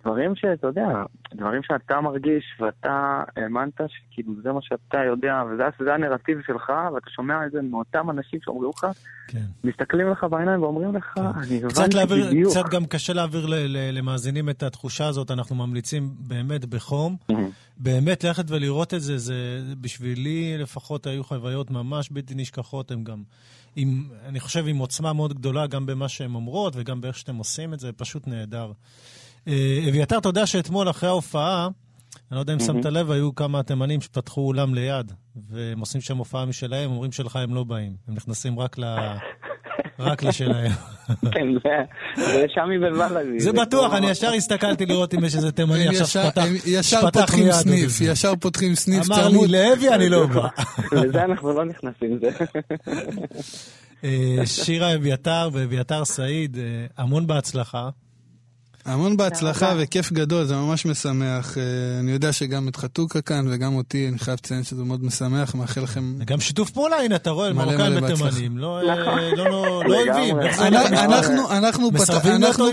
דברים שאתה יודע, דברים שאתה מרגיש ואתה האמנת שכאילו זה מה שאתה יודע וזה זה הנרטיב שלך ואתה שומע את זה מאותם אנשים שאומרים לך, כן. מסתכלים לך בעיניים ואומרים לך, אני קצת, הבנתי להעביר, בדיוק. קצת גם קשה להעביר ל, ל, למאזינים את התחושה הזאת, אנחנו ממליצים באמת בחום. באמת ללכת ולראות את זה, זה בשבילי לפחות היו חוויות ממש בלתי נשכחות, הם גם, עם, אני חושב, עם עוצמה מאוד גדולה גם במה שהן אומרות וגם באיך שאתם עושים את זה, פשוט נהדר. אה, אביתר, אתה יודע שאתמול אחרי ההופעה, אני לא יודע אם שמת לב, היו כמה תימנים שפתחו אולם ליד, והם עושים שם הופעה משלהם, אומרים שלך הם לא באים, הם נכנסים רק, ל... *laughs* רק לשלהם. כן, זה, זה שמי בבלאדי. זה בטוח, אני ישר הסתכלתי לראות אם יש איזה תימני עכשיו ישר, שפתח הם ישר פותחים מיד סניף, ישר פותחים סניף אמר לי, צמוד. לאבי אני לא בא. לזה אנחנו לא נכנסים, זה. אה, שירה אביתר ואביתר סעיד, אה, המון בהצלחה. המון בהצלחה וכיף גדול, זה ממש משמח. אה, אני יודע שגם את חתוכה כאן וגם אותי, אני חייב לציין שזה מאוד משמח, מאחל לכם... וגם שיתוף פעולה, הנה, אתה רואה, מרוקאים. ותימנים, לא אה, נכון. לא- לא לא. אויבים. זה אנחנו-.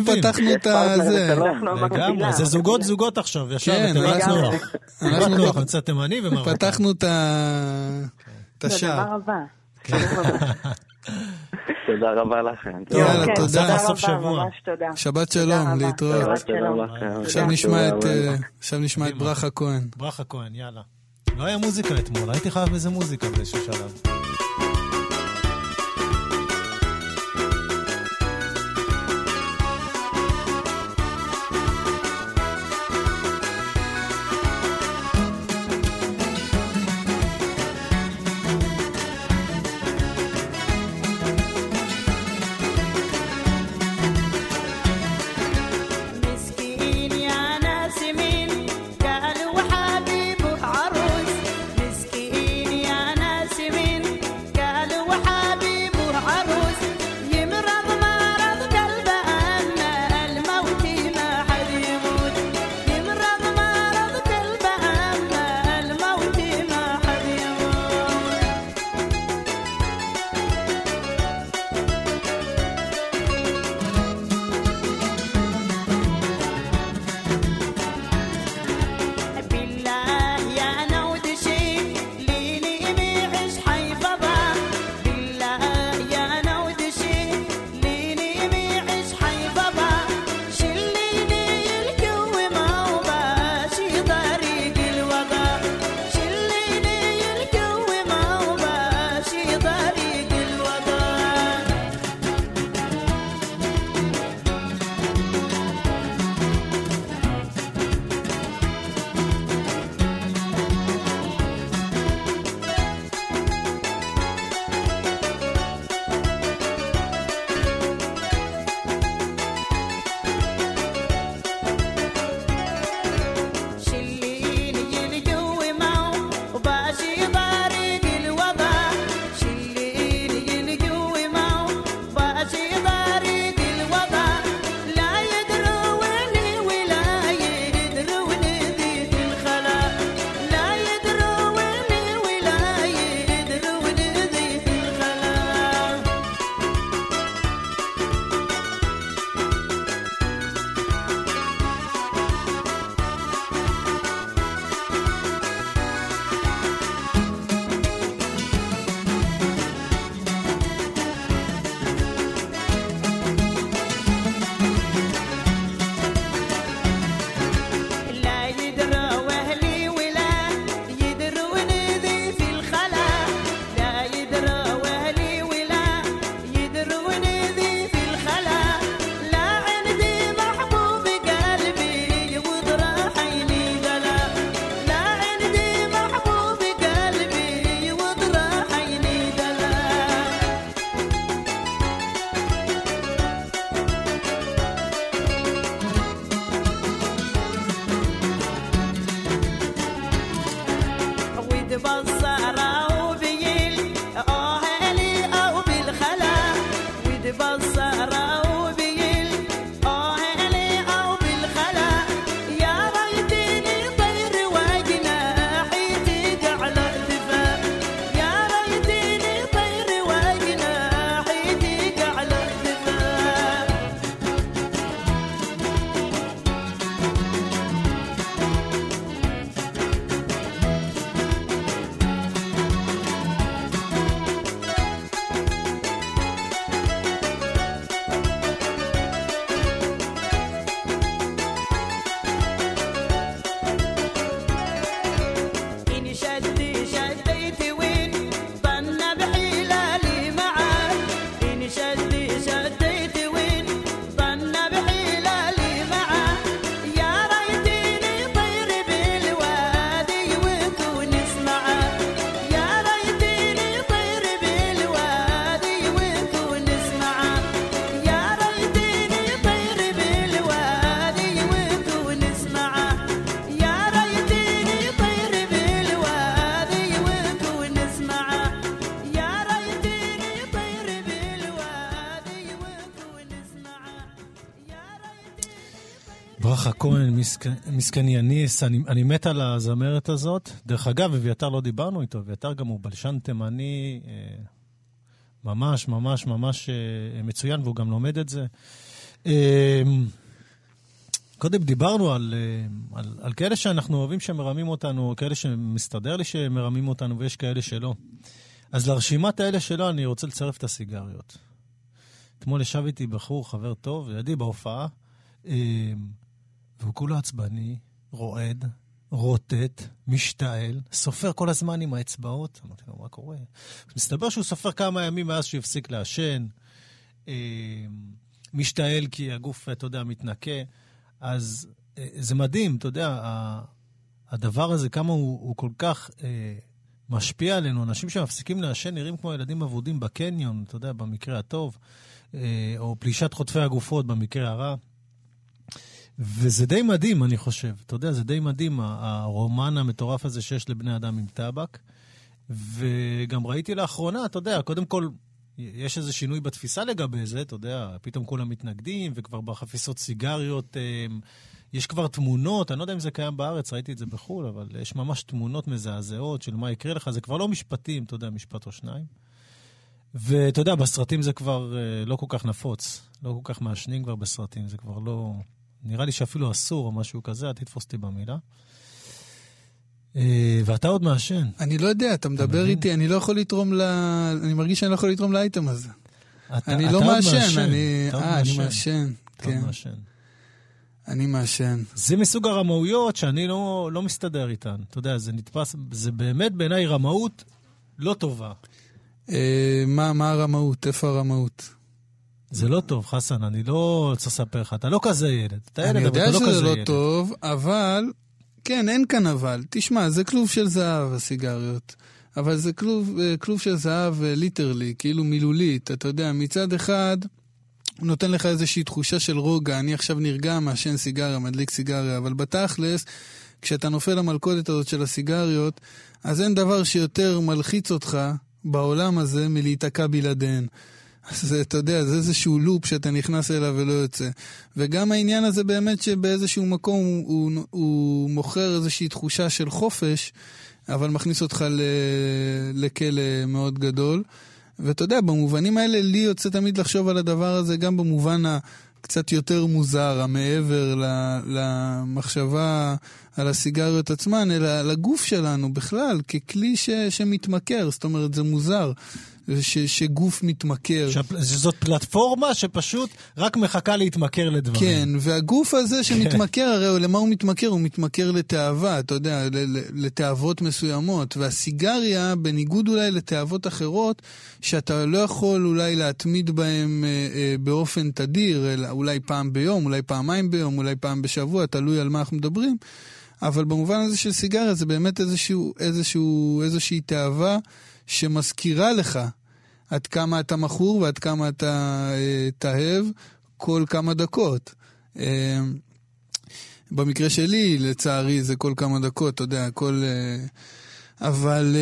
פתחנו את הזה. לגמרי. זה זוגות זוגות עכשיו, ישר, כן, נוח. אנחנו- תיבת נוח, נמצא תימני ומרוקאי. פתחנו את ה- את תודה השער. *laughs* רבה. *laughs* תודה רבה לכם. יאללה, כן, תודה. סוף רבה, שבוע. ממש תודה. שבת שלום. להתראות. עכשיו. נשמע את, אה. עכשיו נשמע את. ברכה כהן. ברכה כהן, יאללה. לא היה מוזיקה אתמול, הייתי חייב איזה מוזיקה באיזשהו שלב. מסכניאניס, אני, אני מת על הזמרת הזאת. דרך אגב, אביתר לא דיברנו איתו, אביתר גם הוא בלשן תימני אה, ממש, ממש, ממש אה, מצוין, והוא גם לומד את זה. אה, קודם דיברנו על, אה, על, על כאלה שאנחנו אוהבים שמרמים אותנו, כאלה שמסתדר לי שמרמים אותנו, ויש כאלה שלא. אז לרשימת האלה שלא, אני רוצה לצרף את הסיגריות. אתמול ישב איתי בחור, חבר טוב, לידי בהופעה, אה, והוא כולו עצבני, רועד, רוטט, משתעל, סופר כל הזמן עם האצבעות. אמרתי לו, מה קורה? מסתבר שהוא סופר כמה ימים מאז שהוא הפסיק לעשן, אה, משתעל כי הגוף, אתה יודע, מתנקה. אז אה, זה מדהים, אתה יודע, הדבר הזה, כמה הוא, הוא כל כך אה, משפיע עלינו. אנשים שמפסיקים לעשן נראים כמו ילדים אבודים בקניון, אתה יודע, במקרה הטוב, אה, או פלישת חוטפי הגופות במקרה הרע. וזה די מדהים, אני חושב. אתה יודע, זה די מדהים, הרומן המטורף הזה שיש לבני אדם עם טבק. וגם ראיתי לאחרונה, אתה יודע, קודם כל, יש איזה שינוי בתפיסה לגבי זה, אתה יודע, פתאום כולם מתנגדים, וכבר בחפיסות סיגריות אה, יש כבר תמונות, אני לא יודע אם זה קיים בארץ, ראיתי את זה בחו"ל, אבל יש ממש תמונות מזעזעות של מה יקרה לך, זה כבר לא משפטים, אתה יודע, משפט או שניים. ואתה יודע, בסרטים זה כבר אה, לא כל כך נפוץ, לא כל כך מעשנים כבר בסרטים, זה כבר לא... נראה לי שאפילו אסור או משהו כזה, אל תתפוס אותי במילה. אה, ואתה עוד מעשן. אני לא יודע, אתה מדבר מבין? איתי, אני לא יכול לתרום ל... אני מרגיש שאני לא יכול לתרום לאייטם הזה. אתה- אני אתה לא מעשן, אני... אה, אני מעשן. כן, מעשן. אני מעשן. זה מסוג הרמאויות שאני לא, לא מסתדר איתן. אתה יודע, זה נתפס, זה באמת בעיניי רמאות לא טובה. אה, מה מה הרמאות? איפה הרמאות? זה לא טוב, חסן, אני לא רוצה לספר לך, אתה לא כזה ילד. אתה ילד, אני אבל יודע אתה לא שזה כזה לא ילד. טוב, אבל... כן, אין כאן אבל. תשמע, זה כלוב של זהב, הסיגריות. אבל זה כלוב, אה, כלוב של זהב ליטרלי, כאילו מילולית. אתה יודע, מצד אחד, הוא נותן לך איזושהי תחושה של רוגע. אני עכשיו נרגע, מעשן סיגריה, מדליק סיגריה, אבל בתכלס, כשאתה נופל למלכודת הזאת של הסיגריות, אז אין דבר שיותר מלחיץ אותך בעולם הזה מלהיתקע בלעדיהן. אז אתה יודע, זה איזשהו לופ שאתה נכנס אליו ולא יוצא. וגם העניין הזה באמת שבאיזשהו מקום הוא, הוא, מוכר איזושהי תחושה של חופש, אבל מכניס אותך ל, לכלא מאוד גדול. ואתה יודע, במובנים האלה לי יוצא תמיד לחשוב על הדבר הזה גם במובן הקצת יותר מוזר, המעבר למחשבה על הסיגריות עצמן, אלא לגוף שלנו בכלל, ככלי ש, שמתמכר. זאת אומרת, זה מוזר ש, שגוף מתמכר. שהפ- שזאת פלטפורמה שפשוט רק מחכה להתמכר לדברים. כן, והגוף הזה שמתמכר, הרי למה הוא מתמכר? הוא מתמכר לתאווה, אתה יודע, לתאוות מסוימות. והסיגריה, בניגוד אולי לתאוות אחרות, שאתה לא יכול אולי להתמיד בהן אה, אה, באופן תדיר, אלא אולי פעם ביום, אולי פעמיים ביום, אולי פעם בשבוע, תלוי על מה אנחנו מדברים. אבל במובן הזה של סיגריה זה באמת איזשהו, איזשהו, איזושהי תאווה שמזכירה לך עד כמה אתה מכור ועד כמה אתה אה, תאהב כל כמה דקות. אה, במקרה שלי, לצערי, זה כל כמה דקות, אתה יודע, כל... אה, אבל,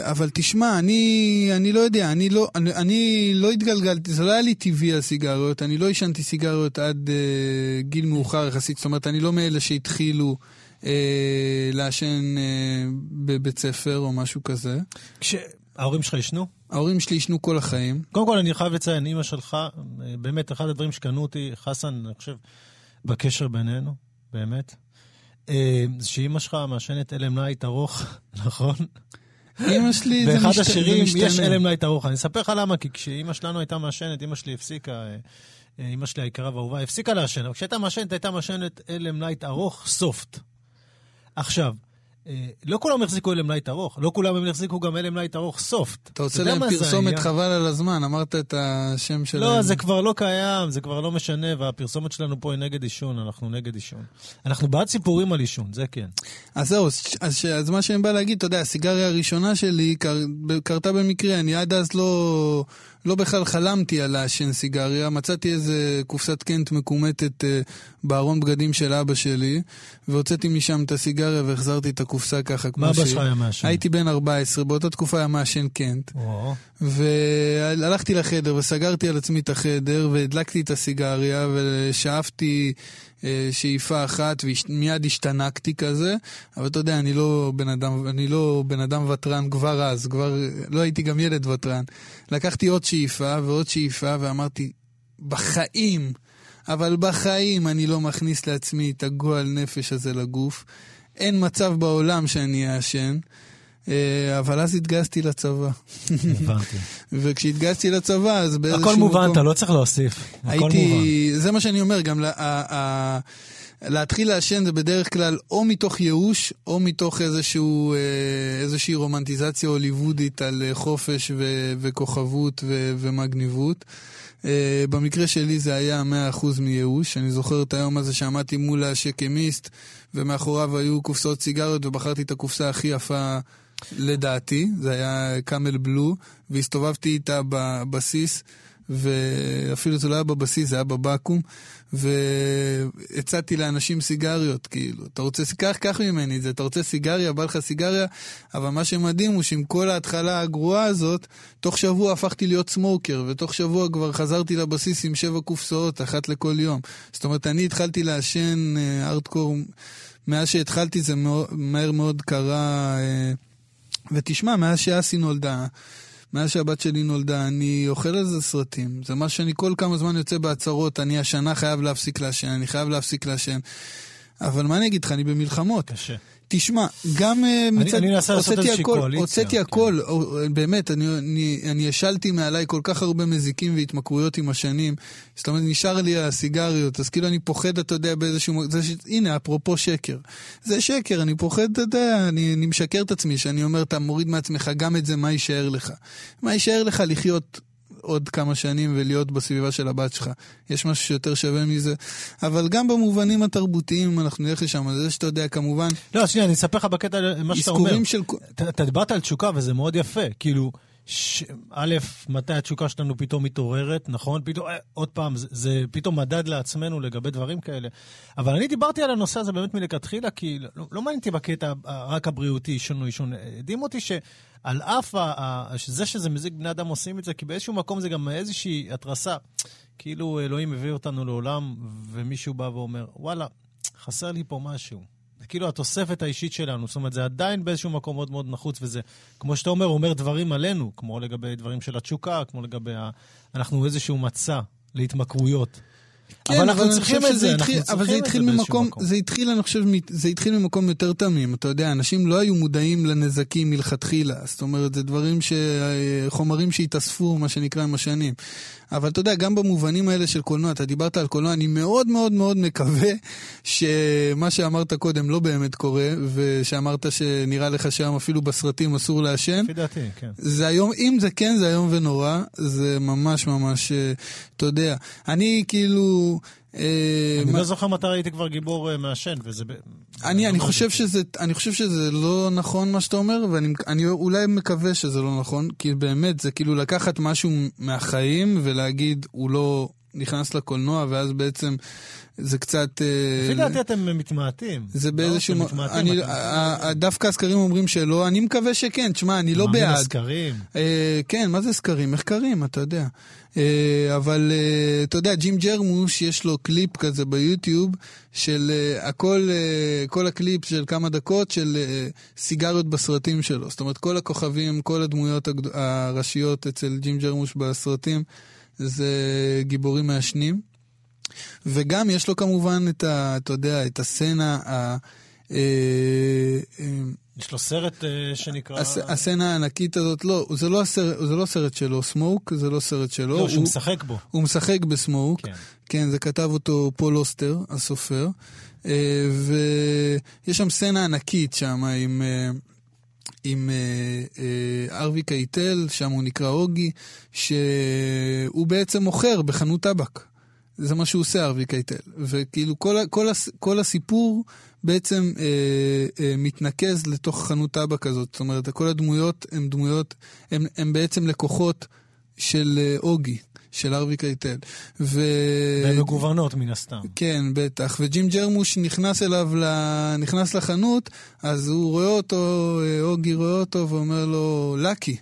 אבל תשמע, אני, אני לא יודע, אני לא, אני, אני לא התגלגלתי, זה לא היה לי טבעי הסיגריות, אני לא עישנתי סיגריות עד uh, גיל מאוחר יחסית, זאת אומרת, אני לא מאלה שהתחילו uh, לעשן uh, בבית ספר או משהו כזה. כשההורים שלך ישנו? ההורים שלי עישנו כל החיים. קודם כל, אני חייב לציין, אימא שלך, אה, באמת, אחד הדברים שקנו אותי, חסן, אני חושב, בקשר בינינו, באמת, אה, זה שאימא שלך מעשנת LM לייט ארוך, *laughs* נכון? אימא שלי זה באחד משת- זה השירים משתנה. יש LM לייט ארוך. אני אספר לך למה, כי כשאימא שלנו הייתה מעשנת, אימא שלי הפסיקה, אה, אימא שלי היקרה והאהובה, הפסיקה לעשן, אבל כשהייתה מעשנת, הייתה מעשנת LM לייט ארוך, סופט. עכשיו, לא כולם החזיקו LM לייט ארוך, לא כולם הם החזיקו גם LM לייט ארוך סופט. אתה רוצה להם פרסומת? חבל על הזמן, אמרת את השם שלהם. לא, זה כבר לא קיים, זה כבר לא משנה, והפרסומת שלנו פה היא נגד עישון, אנחנו נגד עישון. אנחנו בעד סיפורים על עישון, זה כן. אז זהו, אז, אז, מה שאני בא להגיד, אתה יודע, הסיגריה הראשונה שלי קר, קרתה במקרה, אני עד אז לא, לא בכלל חלמתי על לעשן סיגריה, מצאתי איזה קופסת קנט מקומטת אה, בארון בגדים של אבא שלי, והוצאתי משם את הסיגריה והחזרתי את הקופסה ככה כמו מה אבא שהיא. שלך היה מעשן? הייתי בן 14, באותה תקופה היה מעשן קנט. והלכתי לחדר וסגרתי על עצמי את החדר והדלקתי את הסיגריה ושאפתי שאיפה אחת ומיד השתנקתי כזה, אבל אתה יודע, אני לא בן אדם, אני לא בן אדם ותרן כבר אז, כבר לא הייתי גם ילד ותרן. לקחתי עוד שאיפה ועוד שאיפה ואמרתי, בחיים, אבל בחיים אני לא מכניס לעצמי את הגועל נפש הזה לגוף. אין מצב בעולם שאני אעשן. אה, אבל אז התגייסתי לצבא. הבנתי. *laughs* וכשהתגייסתי לצבא, אז באיזשהו הכל מובן, מקום... אתה לא צריך להוסיף. מובן. הייתי... זה מה שאני אומר, גם לה... ה... ה... להתחיל לעשן זה בדרך כלל או מתוך ייאוש, או מתוך איזשהו, אה, איזושהי רומנטיזציה הוליוודית על אה, חופש ו... וכוכבות ו... ומגניבות. אה, במקרה שלי זה היה 100% מייאוש. אני זוכר את היום הזה שעמדתי מול השקמיסט, ומאחוריו היו קופסאות סיגריות, ובחרתי את הקופסה הכי יפה לדעתי, זה היה קאמל בלו, והסתובבתי איתה בבסיס, ואפילו זה לא היה בבסיס, זה היה בבקו"ם, והצעתי לאנשים סיגריות, כאילו, אתה רוצה, קח, קח ממני את זה, אתה רוצה סיגריה, בא לך סיגריה, אבל מה שמדהים הוא שעם כל ההתחלה הגרועה הזאת, תוך שבוע הפכתי להיות סמוקר, ותוך שבוע כבר חזרתי לבסיס עם שבע קופסאות, אחת לכל יום. זאת אומרת, אני התחלתי לעשן אה, ארטקור, מאז שהתחלתי זה מהר מאוד קרה, אה, ותשמע, מאז שאסי נולדה, מאז שהבת שלי נולדה, אני אוכל על זה סרטים. זה מה שאני כל כמה זמן יוצא בהצהרות, אני השנה חייב להפסיק לעשן, אני חייב להפסיק לעשן. אבל מה אני אגיד לך, אני במלחמות. קשה. תשמע, גם אה, מצד... אני אנסה לעשות איזושהי קואליציה, הוצאתי כן. הכל, או- באמת, אני, השלתי מעליי כל כך הרבה מזיקים והתמכרויות עם השנים. זאת אומרת, נשאר לי הסיגריות, אז כאילו אני פוחד, אתה יודע, באיזשהו... הנה, אפרופו שקר. זה שקר, אני פוחד, אתה יודע, אני משקר את עצמי, שאני אומר, אתה מוריד מעצמך גם את זה, מה יישאר לך? מה יישאר לך לחיות עוד כמה שנים ולהיות בסביבה של הבת שלך. יש משהו שיותר שווה מזה. אבל גם במובנים התרבותיים, אנחנו נלך לשם, זה שאתה יודע, כמובן, לא, שנייה, אני אספר לך בקטע מה שאתה אומר. של... אתה אתה דיברת על תשוקה, וזה מאוד יפה. כאילו, ש... א', מתי התשוקה שלנו פתאום מתעוררת, נכון? פתאום, אה, עוד פעם, זה, זה פתאום מדד לעצמנו לגבי דברים כאלה. אבל אני דיברתי על הנושא הזה באמת מלכתחילה, כי לא, לא מעניין אותי בקטע רק הבריאותי, או עישון. הדהים אותי שעל אף. זה שזה מזיק בני אדם עושים את זה, כי באיזשהו מקום זה גם איזושהי התרסה. כאילו אלוהים הביא אותנו לעולם, ומישהו בא ואומר, וואלה, חסר לי פה משהו. זה כאילו התוספת האישית שלנו, זאת אומרת, זה עדיין באיזשהו מקום מאוד מאוד נחוץ, וזה, כמו שאתה אומר, אומר דברים עלינו, כמו לגבי דברים של התשוקה, כמו לגבי ה... אנחנו איזשהו מצע להתמכרויות. כן, אבל אנחנו אני צריכים חושב את זה, התחיל- אבל זה צריכים את התחיל זה באיזשהו ממקום, מקום. זה התחיל, אני חושב, זה התחיל ממקום יותר תמים. אתה יודע, אנשים לא היו מודעים לנזקים מלכתחילה. זאת אומרת, זה דברים ש... חומרים שהתאספו, מה שנקרא, עם השנים. אבל אתה יודע, גם במובנים האלה של קולנוע, אתה דיברת על קולנוע, אני מאוד מאוד מאוד מקווה שמה שאמרת קודם לא באמת קורה, ושאמרת שנראה לך שם אפילו בסרטים אסור לעשן. לפי דעתי, כן. זה היום, אם זה כן, זה איום ונורא, זה ממש ממש, אה, אתה יודע, אני כאילו... אה, אני לא זוכר מתי הייתי כבר גיבור אה, מעשן, וזה... אני, לא חושב. שזה, אני חושב שזה לא נכון מה שאתה אומר, ואני אני אולי מקווה שזה לא נכון, כי באמת זה כאילו לקחת משהו מהחיים ולהגיד, הוא לא, נכנס לקולנוע, ואז בעצם זה קצת... אה, לפי דעתי אתם מתמעטים. זה לא? באיזשהו... אתם מתמעטים, אני, אתם- ה- ה- דווקא הסקרים אומרים שלא, אני מקווה שכן. תשמע, אני לא מאמין בעד. הסקרים. אה, כן, מה זה סקרים? מחקרים, אתה יודע. אה, אבל אה, אתה יודע, ג'ים ג'רמוש, יש לו קליפ כזה ביוטיוב של אה, הכל, אה, כל הקליפ של כמה דקות של אה, סיגריות בסרטים שלו. זאת אומרת, כל הכוכבים, כל הדמויות הראשיות אצל ג'ים ג'רמוש בסרטים זה גיבורים מעשנים. וגם יש לו כמובן את ה... אתה יודע, את הסצנה ה... אה, אה, יש לו סרט אה, שנקרא... הס- הסצנה הענקית הזאת, לא, זה לא, הסרט, זה לא סרט שלו, Smoke, זה לא סרט שלו. לא, שהוא הוא, משחק בו. הוא משחק ב Smoke, כן. כן, זה כתב אותו פול אוסטר, הסופר, ויש שם סצנה ענקית שם עם... עם אה, אה, הארווי קייטל, שם הוא נקרא אוגי, שהוא בעצם מוכר בחנות טבק. זה מה שהוא עושה, ארווי קייטל. וכאילו כל, כל, כל הסיפור בעצם אה, אה, מתנקז לתוך חנות טבק הזאת. זאת אומרת, כל הדמויות הן דמויות, הן בעצם לקוחות של אה, אוגי, של ארווי קייטל. ו... והן מגוונות מן הסתם. כן, בטח. וג'ים ג'רמוש נכנס אליו, ל... נכנס לחנות, אז הוא רואה אותו, אה, אוגי רואה אותו ואומר לו, לקי.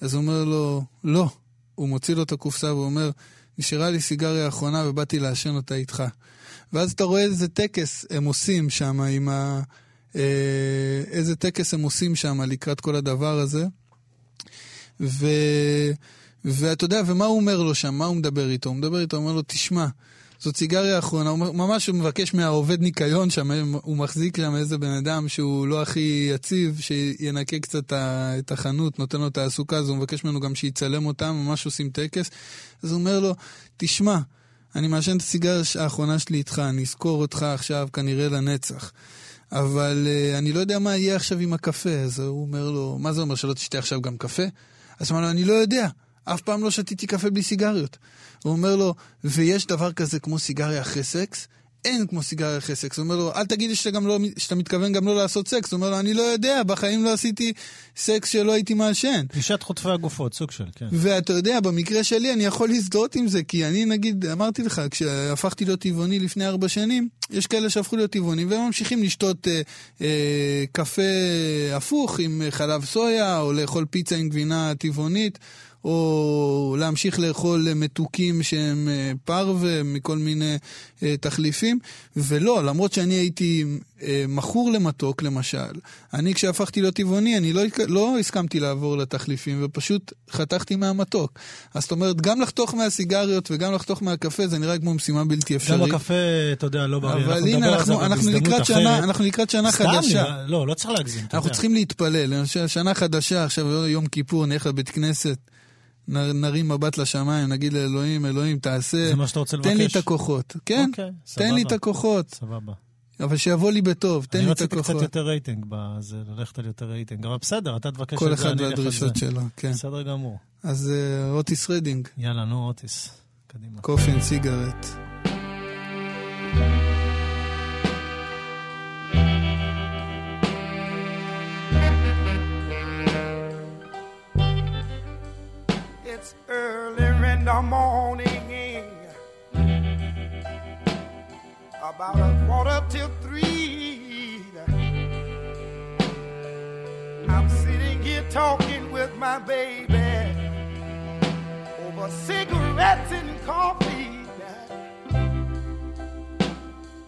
אז הוא אומר לו, לא. הוא מוציא לו את הקופסה ואומר, נשארה לי סיגריה אחרונה ובאתי לעשן אותה איתך. ואז אתה רואה איזה טקס הם עושים שם עם ה... אה, איזה טקס הם עושים שם לקראת כל הדבר הזה. ו... ואתה יודע, ומה הוא אומר לו שם? מה הוא מדבר איתו? הוא מדבר איתו, הוא אומר לו, תשמע, זאת סיגריה אחרונה, הוא ממש מבקש מהעובד ניקיון שם, הוא מחזיק שם איזה בן אדם שהוא לא הכי יציב, שינקה קצת את החנות, נותן לו תעסוקה, אז הוא מבקש ממנו גם שיצלם אותם, ממש עושים טקס. אז הוא אומר לו, תשמע, אני מעשן את הסיגריה האחרונה שלי איתך, אני אזכור אותך עכשיו כנראה לנצח. אבל uh, אני לא יודע מה יהיה עכשיו עם הקפה. אז הוא אומר לו, מה זה אומר, שלא תשתה עכשיו גם קפה? אז הוא אומר לו, אני לא יודע, אף פעם לא שתיתי קפה בלי סיגריות. הוא אומר לו, ויש דבר כזה כמו סיגריה אחרי סקס? אין כמו סיגריה אחרי סקס. הוא אומר לו, אל תגיד לי שאתה, לא, שאתה מתכוון גם לא לעשות סקס. הוא אומר לו, אני לא יודע, בחיים לא עשיתי סקס שלא הייתי מעשן. פגישת חוטפי הגופות, סוג של, כן. ואתה יודע, במקרה שלי אני יכול להזדהות עם זה, כי אני נגיד, אמרתי לך, כשהפכתי להיות טבעוני לפני ארבע שנים, יש כאלה שהפכו להיות טבעונים והם ממשיכים לשתות אה, אה, קפה הפוך עם חלב סויה, או לאכול פיצה עם גבינה טבעונית. או להמשיך לאכול מתוקים שהם אה, פרווה מכל מיני אה, תחליפים, ולא, למרות שאני הייתי אה, מכור למתוק למשל, אני כשהפכתי להיות טבעוני, אני לא, לא הסכמתי לעבור לתחליפים ופשוט חתכתי מהמתוק. אז זאת אומרת, גם לחתוך מהסיגריות וגם לחתוך מהקפה זה נראה כמו משימה בלתי אפשרית. גם הקפה, אתה יודע, לא בריא. אבל הנה, אנחנו, אנחנו, לקראת שנה. אנחנו לקראת שנה סתם, חדשה. נראה- לא, לא צריך להגזים, אנחנו יודע. צריכים להתפלל, למשל, שנה חדשה, עכשיו יום כיפור, נלך לבית כנסת, נרים מבט לשמיים, נגיד לאלוהים, אלוהים, תעשה, זה מה שאתה רוצה תן לי לבקש. את הכוחות. כן, אוקיי, תן לי סבבה. את הכוחות, סבבה. אבל שיבוא לי בטוב, תן אני לי את רציתי קצת הכוחות. יותר רייטינג בזה, ללכת על יותר רייטינג. אבל בסדר, אתה תבקש כל את זה, אחד אני אלך על והדרישות זה. שלו, כן. בסדר גמור. אז אה, אוטיס רדינג, יאללה, נו, אוטיס. קדימה. קופין סיגרט. It's about a quarter till three. I'm sitting here talking with my baby over cigarettes and coffee.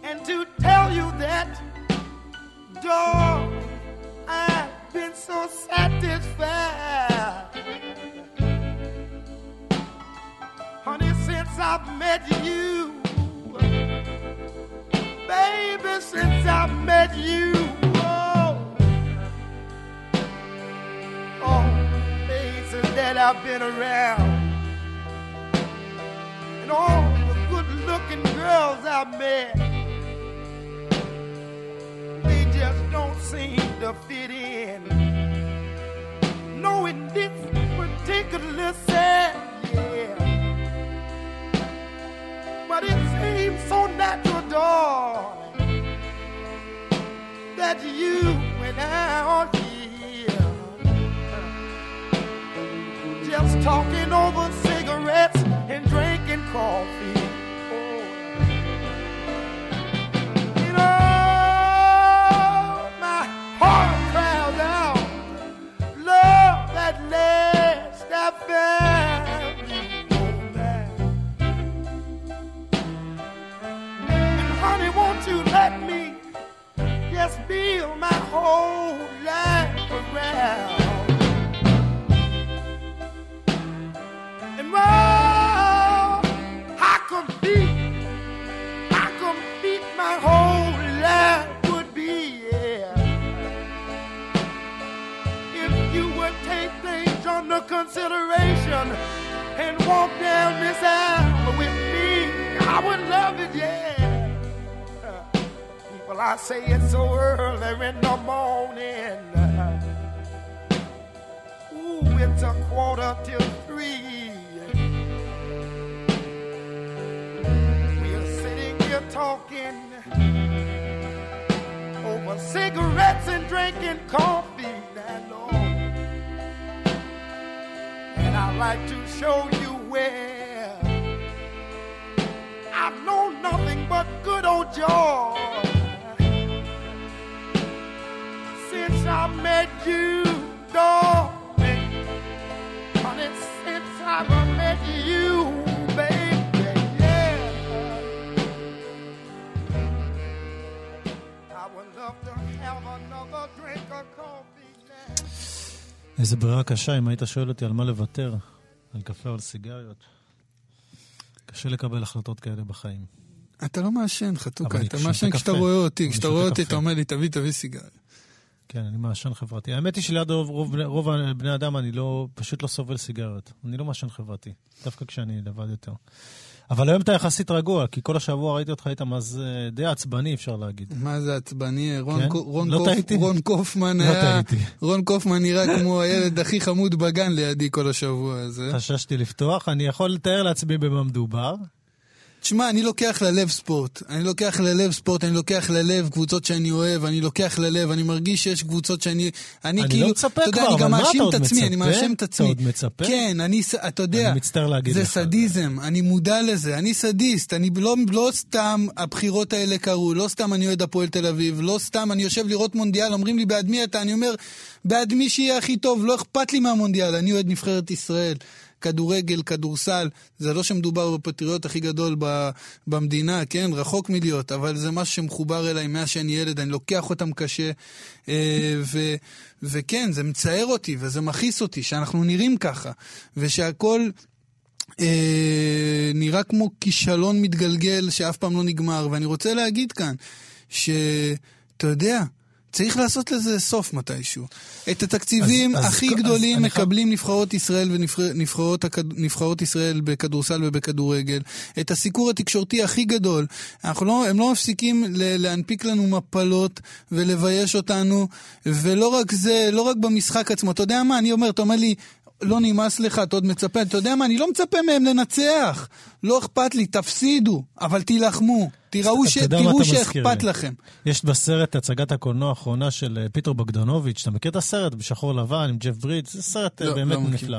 And to tell you that, dog, I've been so satisfied. Honey, since I've met you, baby, since I've met you, oh, oh, places that I've been around, and all the good-looking girls I've met, they just don't seem to fit in. No, in this particular set, yeah. But it seems so natural, darling, that you and I are here, just talking over cigarettes and drinking coffee. איזה ברירה קשה, אם היית שואל אותי על מה לוותר, על קפה או על סיגריות. קשה לקבל החלטות כאלה בחיים. אתה לא מעשן, חתוכה, אתה מעשן. כשאתה רואה אותי, כשאתה רואה אותי. אתה אומר לי, תביא, תביא סיגריה. כן, אני מעשן חברתי. האמת היא שליד רוב, רוב, רוב בני אדם אני לא, פשוט לא סובל סיגריות. אני לא מעשן חברתי, דווקא כשאני לבד יותר. אבל היום אתה יחסית רגוע, כי כל השבוע ראיתי אותך, היית מה זה די עצבני, אפשר להגיד. מה זה עצבני, רון, כן? רון, לא קוף? רון קופמן לא היה, טעיתי. רון קופמן נראה כמו הילד הכי חמוד בגן לידי כל השבוע הזה. חששתי לפתוח, אני יכול לתאר לעצמי במה מדובר. תשמע, אני לוקח ללב ספורט. אני לוקח ללב ספורט, אני לוקח ללב קבוצות שאני אוהב, אני לוקח ללב, אני מרגיש שיש קבוצות שאני... אני, אני כאילו, לא מצפה אתה יודע, כבר, אני גם מאשים אתה עוד את עצמי, אני מצפה? מאשים את אתה עצמי. עוד מצפה? כן, אני, אתה יודע, אני מצטער להגיד זה לך. סדיזם, אני מודע לזה, אני סדיסט, אני לא, לא סתם הבחירות האלה קרו, לא סתם אני אוהד הפועל תל אביב, לא סתם אני יושב לראות מונדיאל, אומרים לי בעד מי אתה, אני אומר, בעד מי שיהיה הכי טוב, לא אכפת לי מהמונדיאל, אני אוהד נבחרת ישראל. כדורגל, כדורסל, זה לא שמדובר בפטריוט הכי גדול ב, במדינה, כן? רחוק מלהיות, אבל זה משהו שמחובר אליי מאז שאני ילד, אני לוקח אותם קשה, אה, ו, וכן, זה מצער אותי וזה מכעיס אותי שאנחנו נראים ככה, ושהכול... אה, נראה כמו כישלון מתגלגל שאף פעם לא נגמר, ואני רוצה להגיד כאן, שאתה יודע, צריך לעשות לזה סוף מתישהו. את התקציבים אז- אז הכי אז גדולים אני חייב- מקבלים מקבלים נבחרות ישראל ונבחרות נבחרות ישראל בכדורסל ובכדורגל. את הסיקור התקשורתי הכי גדול. לא, הם לא מפסיקים ל- להנפיק לנו מפלות ולבייש אותנו, ולא רק זה, לא רק במשחק עצמו. אתה יודע מה, אני אומר, אתה אומר לי... לא נמאס לך, אתה עוד מצפה, אתה יודע מה, אני לא מצפה מהם לנצח. לא אכפת לי, תפסידו, אבל תילחמו. תראו ש... תראו שאכפת לי? לכם. יש בסרט הצגת הקולנוע האחרונה של אה, פיטר בוגדנוביץ', אתה מכיר את הסרט בשחור לבן עם ג'ף ברידס? זה סרט אה, לא, באמת לא. נפלא.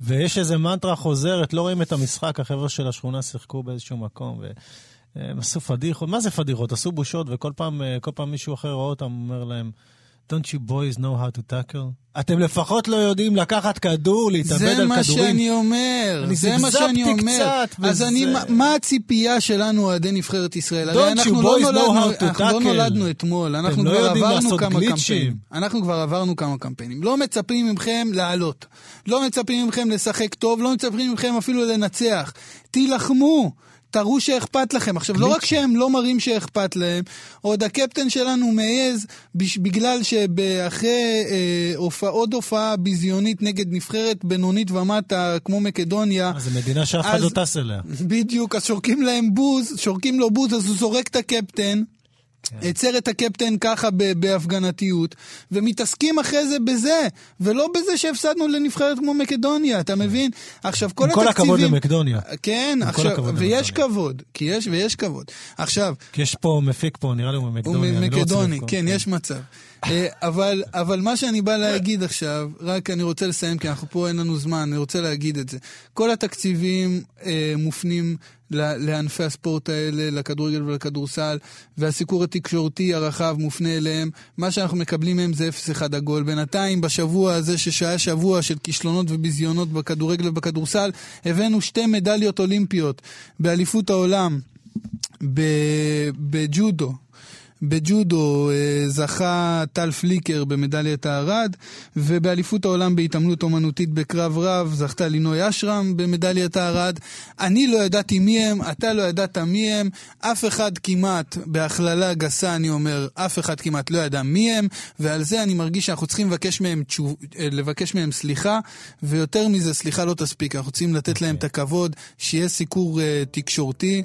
ויש איזה מנטרה חוזרת, לא רואים את המשחק, החבר'ה של השכונה שיחקו באיזשהו מקום, והם עשו פדיחות, מה זה פדיחות? עשו בושות, וכל פעם, אה, פעם מישהו אחר רואה אותם, אומר להם, Don't you boys know how to tackle? אתם לפחות לא יודעים לקחת כדור, להתאבד על זה כדורים. מה שאני אומר, זה מה שאני אומר. קצת, אז וזה- אני, מה- הציפייה שלנו, אוהדי נבחרת ישראל? הרי you אנחנו לא נולדנו, אנחנו לא? נולדנו אתמול, אנחנו לא כבר יודעים עברנו כמה גליצ'ים. קמפיינים. אנחנו כבר עברנו כמה קמפיינים. לא מצפים מכם לעלות. לא מצפים מכם לשחק טוב, לא מצפים מכם אפילו לנצח. תילחמו. תראו שאכפת לכם. עכשיו, לא רק שהם לא מראים שאכפת להם, עוד הקפטן שלנו מעז, בגלל שאחרי אה, הופע, עוד הופעה ביזיונית נגד נבחרת בינונית ומטה, כמו מקדוניה, אה, זו מדינה שאף אחד אז- לא טס אליה. בדיוק, אז שורקים להם בוז, שורקים לו בוז, אז הוא זורק את הקפטן. כן. עצר את הקפטן ככה בהפגנתיות, ומתעסקים אחרי זה בזה, ולא בזה שהפסדנו לנבחרת כמו מקדוניה, אתה מבין? עכשיו, כל עם כל התקציבים... הכבוד למקדוניה. כן, עכשיו, ויש. כבוד, כי יש ויש כבוד. עכשיו, כי יש פה מפיק פה, נראה לי הוא הוא ממקדוניה. אני לא רוצה מקדוני, לבכות. כן, יש מצב. אה, אבל, אבל מה שאני בא להגיד עכשיו, רק אני רוצה לסיים, כי אנחנו פה אין לנו זמן, אני רוצה להגיד את זה. כל התקציבים אה, מופנים לענפי הספורט האלה, לכדורגל ולכדורסל, והסיקור התקשורתי הרחב מופנה אליהם. מה שאנחנו מקבלים מהם זה 0-1 עגול. בינתיים, בשבוע הזה, שהיה שבוע של כישלונות וביזיונות בכדורגל ובכדורסל, הבאנו שתי מדליות אולימפיות באליפות העולם בג'ודו. בג'ודו אה, זכה טל פליקר במדליית הארד, ובאליפות העולם בהתעמלות אומנותית בקרב רב זכתה לינוי אשרם במדליית הארד. אני לא ידעתי מי הם, אתה לא ידעת מי הם, אף אחד כמעט, בהכללה גסה אני אומר, אף אחד כמעט לא ידע מי הם, ועל זה אני מרגיש שאנחנו צריכים לבקש מהם, תשוב, אה, לבקש מהם סליחה, ויותר מזה, סליחה לא תספיק, אנחנו צריכים לתת להם את הכבוד, שיהיה סיקור אה, תקשורתי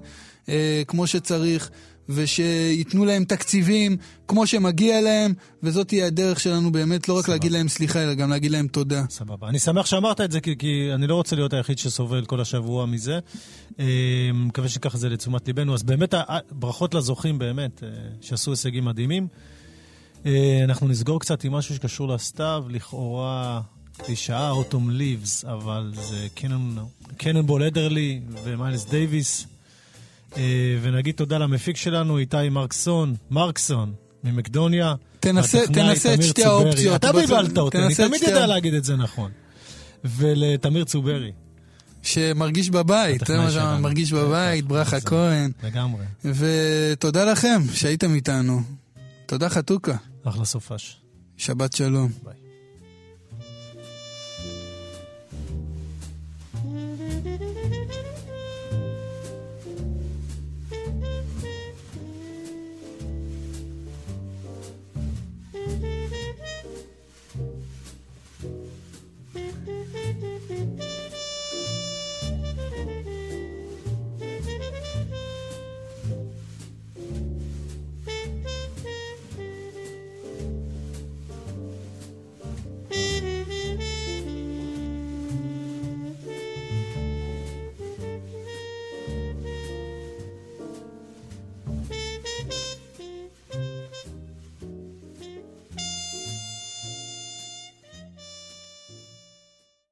אה, כמו שצריך. ושייתנו להם תקציבים כמו שמגיע להם, וזאת תהיה הדרך שלנו באמת, לא רק סבבה. להגיד להם סליחה, אלא גם להגיד להם תודה. סבבה. אני שמח שאמרת את זה, כי, כי אני לא רוצה להיות היחיד שסובל כל השבוע מזה. אה, מקווה שככה זה לתשומת ליבנו. אז באמת, ברכות לזוכים, באמת, אה, שעשו הישגים מדהימים. אה, אנחנו נסגור קצת עם משהו שקשור לסתיו, לכאורה קלישאה, אוטום ליבס, אבל זה קננבול אדרלי ומיילס דייוויס. אה, ונגיד תודה למפיק שלנו, איתי מרקסון, מרקסון, ממקדוניה. תנסה- תנסה את שתי. האופציות. אתה בלבלת אותי, אני תמיד יודע להגיד את זה נכון. ולתמיר צוברי, שמרגיש בבית, זה מה שאמרנו, שלנו. מרגיש בבית, ברכה כהן. לגמרי. ותודה לכם שהייתם איתנו. תודה חתוכה. אחלה סופש. שבת שלום. ביי.